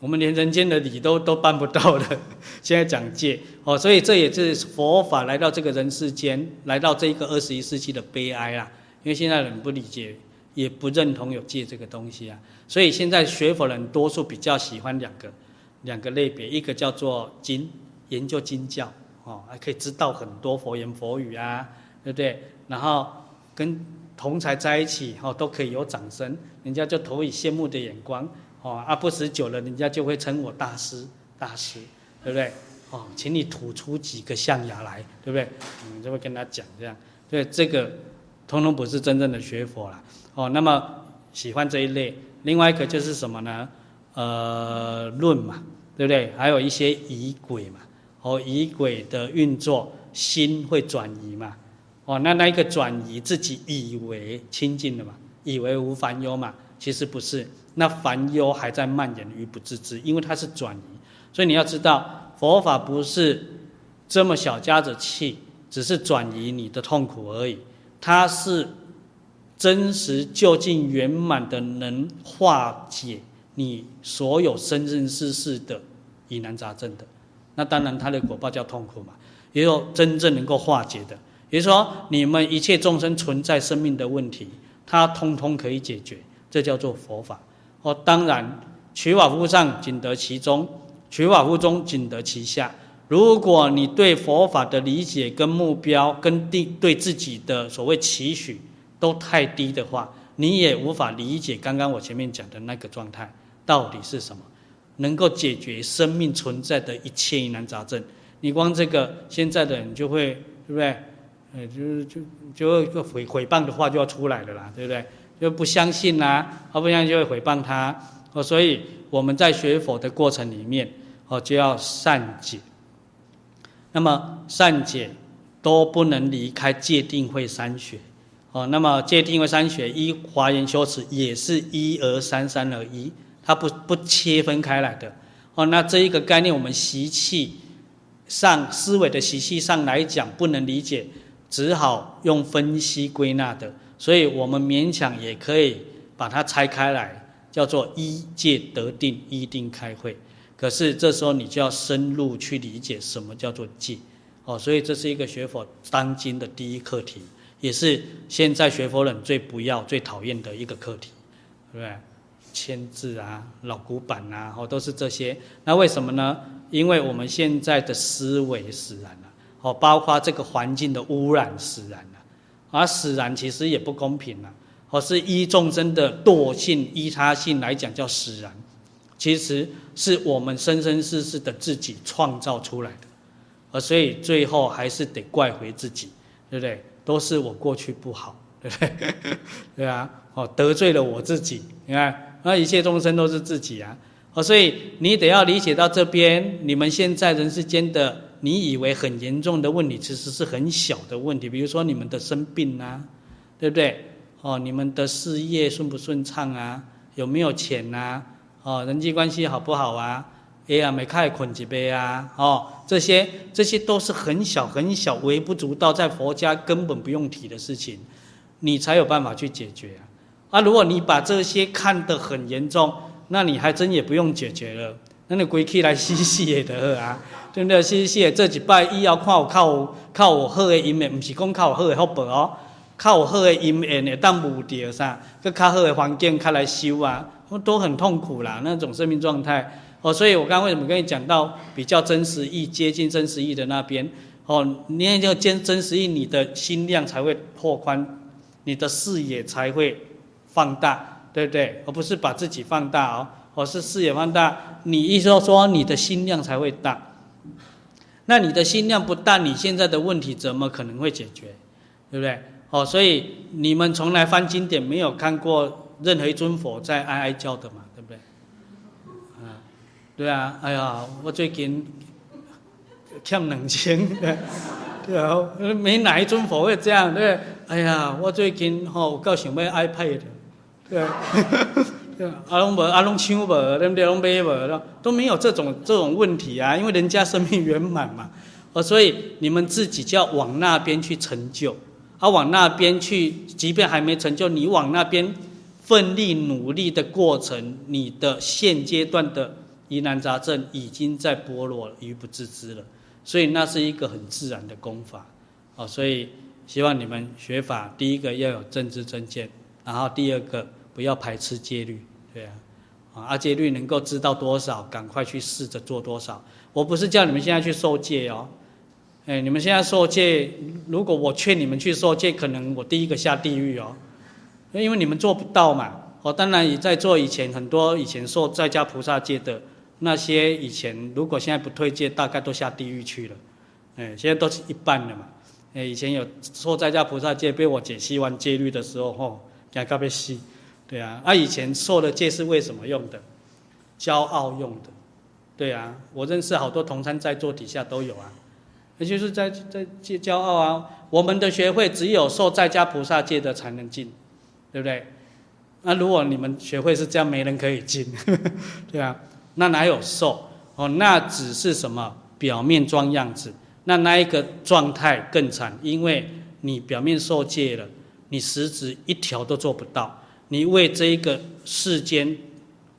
A: 我们连人间的礼都都办不到了，现在讲戒哦，所以这也是佛法来到这个人世间，来到这一个二十一世纪的悲哀啦。因为现在人不理解，也不认同有戒这个东西啊，所以现在学佛人多数比较喜欢两个两个类别，一个叫做经研究经教哦，还可以知道很多佛言佛语啊，对不对？然后跟同才在一起，哦，都可以有掌声，人家就投以羡慕的眼光，哦，啊，不时久了，人家就会称我大师，大师，对不对？哦，请你吐出几个象牙来，对不对？你就会跟他讲这样，对，这个通通不是真正的学佛了，哦，那么喜欢这一类，另外一个就是什么呢？呃，论嘛，对不对？还有一些疑鬼嘛，哦，疑鬼的运作，心会转移嘛。哦，那那一个转移自己以为清净了嘛，以为无烦忧嘛，其实不是，那烦忧还在蔓延于不自知，因为它是转移。所以你要知道，佛法不是这么小家子气，只是转移你的痛苦而已，它是真实究竟圆满的能化解你所有生生世世的疑难杂症的。那当然，它的果报叫痛苦嘛，也有真正能够化解的。比如说，你们一切众生存在生命的问题，它通通可以解决，这叫做佛法。哦，当然，取法乎上，仅得其中；取法乎中，仅得其下。如果你对佛法的理解跟目标，跟对对自己的所谓期许都太低的话，你也无法理解刚刚我前面讲的那个状态到底是什么，能够解决生命存在的一切疑难杂症。你光这个，现在的人就会，对不对？呃，就是就就一个诽诽谤的话就要出来了啦，对不对？就不相信啦，啊，不相信就会诽谤他。哦，所以我们在学佛的过程里面，哦，就要善解。那么善解都不能离开戒定慧三学。哦，那么戒定慧三学一华严修持也是一而三，三而一，它不不切分开来的。哦，那这一个概念，我们习气上思维的习气上来讲，不能理解。只好用分析归纳的，所以我们勉强也可以把它拆开来，叫做依戒得定，依定开会。可是这时候你就要深入去理解什么叫做戒，哦，所以这是一个学佛当今的第一课题，也是现在学佛人最不要、最讨厌的一个课题，对不对？签字啊、老古板啊，哦，都是这些。那为什么呢？因为我们现在的思维使然了，哦，包括这个环境的污染使然了，而使然其实也不公平了。或是依众生的惰性、依他性来讲叫使然，其实是我们生生世世的自己创造出来的，而所以最后还是得怪回自己，对不对？都是我过去不好，对不对？对啊，哦，得罪了我自己，你看，那一切众生都是自己啊，哦，所以你得要理解到这边，你们现在人世间的你以为很严重的问题，其实是很小的问题，比如说你们的生病啊，对不对？哦，你们的事业顺不顺畅啊？有没有钱啊？哦，人际关系好不好啊？哎呀，没开困几杯啊？哦，这些这些都是很小很小、微不足道，在佛家根本不用提的事情，你才有办法去解决啊。啊，如果你把这些看得很严重，那你还真也不用解决了。那你归去来洗洗也得啊，对不对？洗洗这几拜医要靠靠靠我好的因缘，不是讲靠我好的福报哦。靠好的因缘会当无掉啥，个较好的环境较来修啊，都很痛苦啦，那种生命状态哦。所以我刚刚为什么跟你讲到比较真实义、接近真实义的那边哦？你要坚真实义，你的心量才会拓宽，你的视野才会放大，对不对？而不是把自己放大哦，我是视野放大。你意思说你的心量才会大，那你的心量不大，你现在的问题怎么可能会解决？对不对？哦，所以你们从来翻经典没有看过任何一尊佛在哀哀叫的嘛，对不对？啊，对啊，哎呀，我最近欠两千，对啊，没哪一尊佛会这样，对，哎呀，我最近吼有够想买 iPad，对，对，阿龙无阿龙抢无，对不对？龙买无，都没有这种这种问题啊，因为人家生命圆满嘛，哦，所以你们自己就要往那边去成就。而往那边去，即便还没成就，你往那边奋力努力的过程，你的现阶段的疑难杂症已经在剥落，愚不自知了。所以那是一个很自然的功法。哦，所以希望你们学法，第一个要有正知正见，然后第二个不要排斥戒律，对啊，啊戒律能够知道多少，赶快去试着做多少。我不是叫你们现在去受戒哦。哎，你们现在受戒，如果我劝你们去受戒，可能我第一个下地狱哦，因为你们做不到嘛。哦，当然也在做以前很多以前受在家菩萨戒的那些以前，如果现在不退戒，大概都下地狱去了。哎，现在都是一半了嘛。哎，以前有受在家菩萨戒，被我解析完戒律的时候，吼，给他被吸。对啊，啊，以前受的戒是为什么用的？骄傲用的。对啊，我认识好多同参在座底下都有啊。也就是在在戒骄傲啊！我们的学会只有受在家菩萨戒的才能进，对不对？那如果你们学会是这样，没人可以进，对啊？那哪有受？哦，那只是什么表面装样子。那那一个状态更惨，因为你表面受戒了，你实质一条都做不到。你为这一个世间，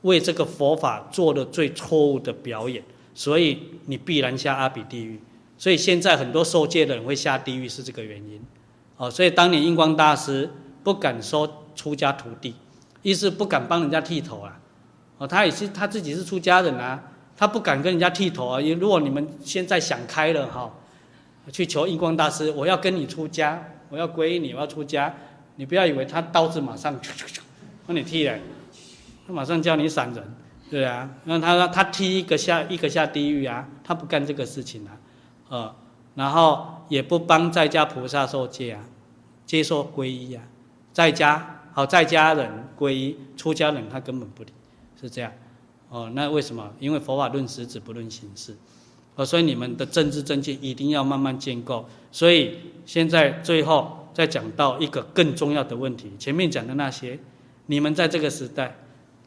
A: 为这个佛法做了最错误的表演，所以你必然下阿鼻地狱。所以现在很多受戒的人会下地狱，是这个原因，哦，所以当年印光大师不敢收出家徒弟，意思不敢帮人家剃头啊，哦，他也是他自己是出家人啊，他不敢跟人家剃头啊。因为如果你们现在想开了哈，去求印光大师，我要跟你出家，我要皈依你，我要出家，你不要以为他刀子马上就就就帮你剃了，他马上叫你闪人，对啊，那他他剃一个下一个下地狱啊，他不干这个事情啊。呃，然后也不帮在家菩萨受戒啊，接受皈依啊，在家好在家人皈依，出家人他根本不理，是这样。哦，那为什么？因为佛法论实质不论形式，呃，所以你们的正知正见一定要慢慢建构。所以现在最后再讲到一个更重要的问题，前面讲的那些，你们在这个时代，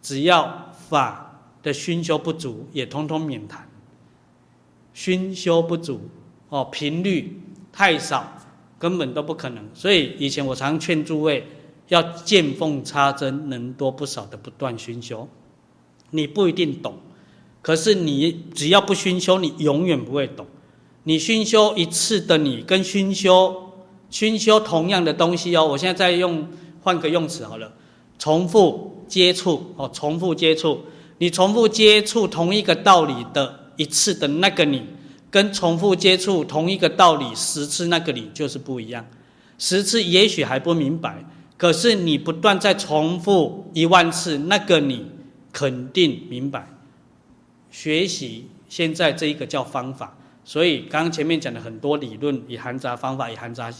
A: 只要法的熏修不足，也通通免谈。熏修不足，哦，频率太少，根本都不可能。所以以前我常劝诸位，要见缝插针，能多不少的不断熏修。你不一定懂，可是你只要不熏修，你永远不会懂。你熏修一次的你，跟熏修熏修同样的东西哦。我现在再用换个用词好了，重复接触哦，重复接触。你重复接触同一个道理的一次的那个你，跟重复接触同一个道理十次那个你就是不一样。十次也许还不明白，可是你不断在重复一万次，那个你肯定明白。学习现在这一个叫方法，所以刚刚前面讲的很多理论也含杂方法，也含杂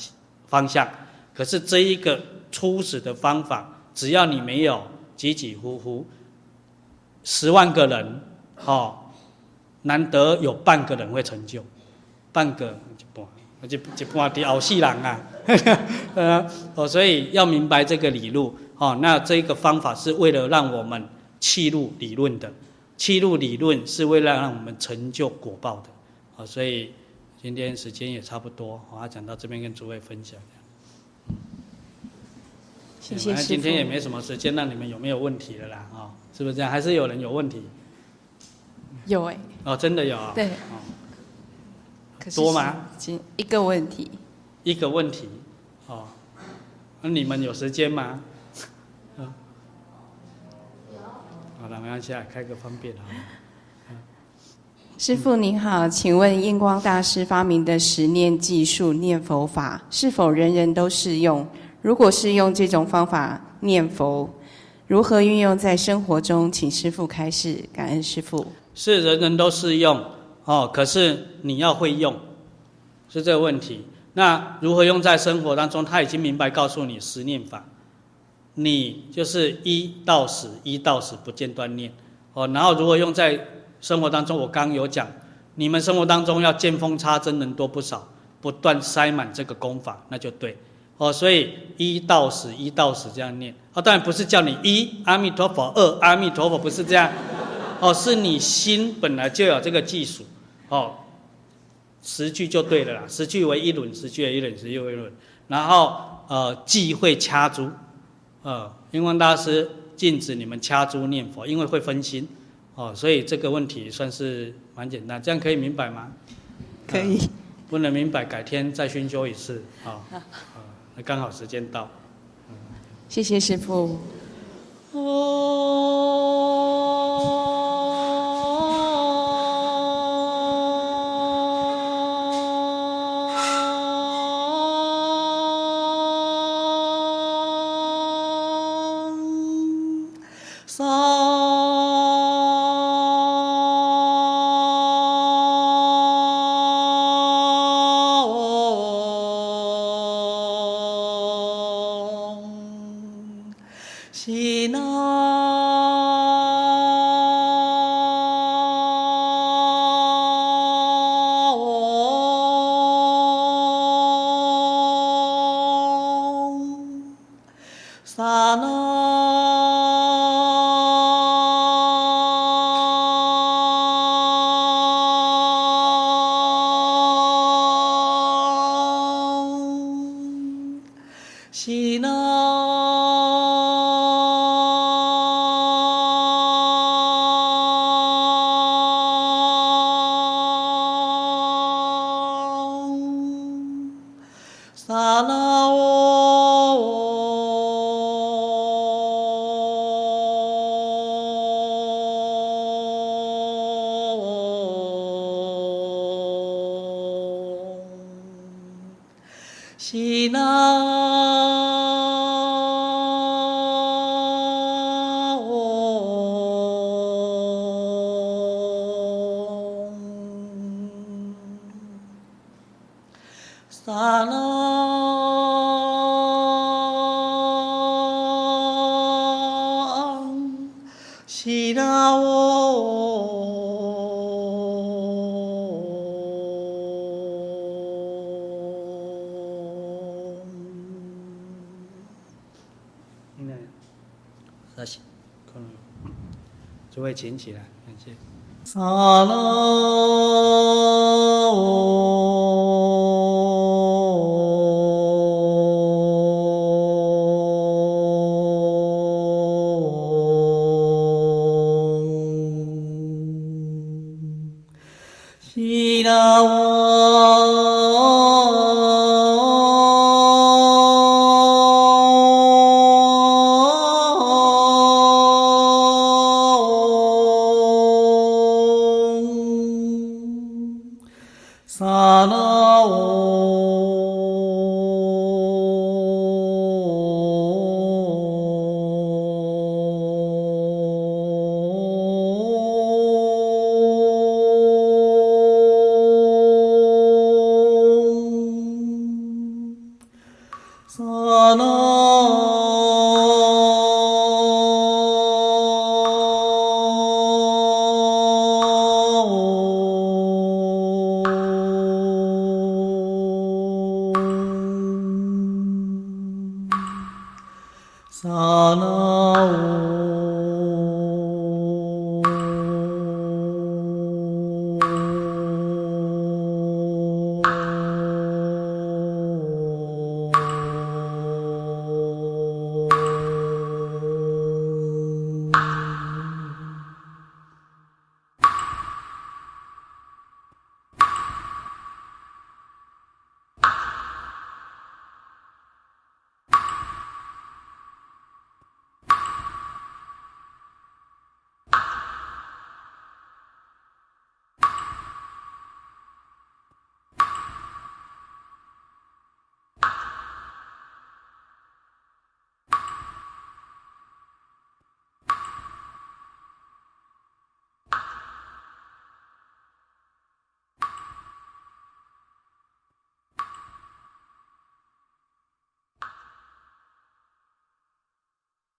A: 方向。可是这一个初始的方法，只要你没有起起伏伏。十万个人，哦，难得有半个人会成就，半个一半，一一半的后世人啊，呃，哦，所以要明白这个理路，哦，那这个方法是为了让我们契入理论的，契入理论是为了让我们成就果报的，哦，所以今天时间也差不多，我要讲到这边跟诸位分享。
B: 谢谢师父。
A: 今天也没什么时间，那你们有没有问题了啦？哦。是不是这样？还是有人有问题？
B: 有哎、
A: 欸。哦，真的有啊。
B: 对。
A: 哦。多吗？
B: 一个问题。
A: 一个问题。哦。那你们有时间吗？嗯。好了，没关系，开个方便啊。
B: 师父您好，请问印光大师发明的十念技术念佛法，是否人人都适用？如果是用这种方法念佛，如何运用在生活中？请师父开示，感恩师父。
A: 是人人都适用哦，可是你要会用，是这个问题。那如何用在生活当中？他已经明白告诉你十念法，你就是一到十，一到十不间断念哦。然后如何用在生活当中？我刚刚有讲，你们生活当中要见缝插针，能多不少，不断塞满这个功法，那就对。哦，所以一到十，一到十这样念。哦，当然不是叫你一阿弥陀佛，二阿弥陀佛，不是这样。哦，是你心本来就有这个技术。哦，十句就对了啦，十句为一轮，十句为一轮，十句为一轮。然后呃，忌讳掐珠。呃，印光大师禁止你们掐珠念佛，因为会分心。哦，所以这个问题算是蛮简单，这样可以明白吗？
B: 可以。呃，
A: 不能明白，改天再熏修一次。啊。哦那刚好时间到，
B: 谢谢师父。
A: 捡
C: 萨拉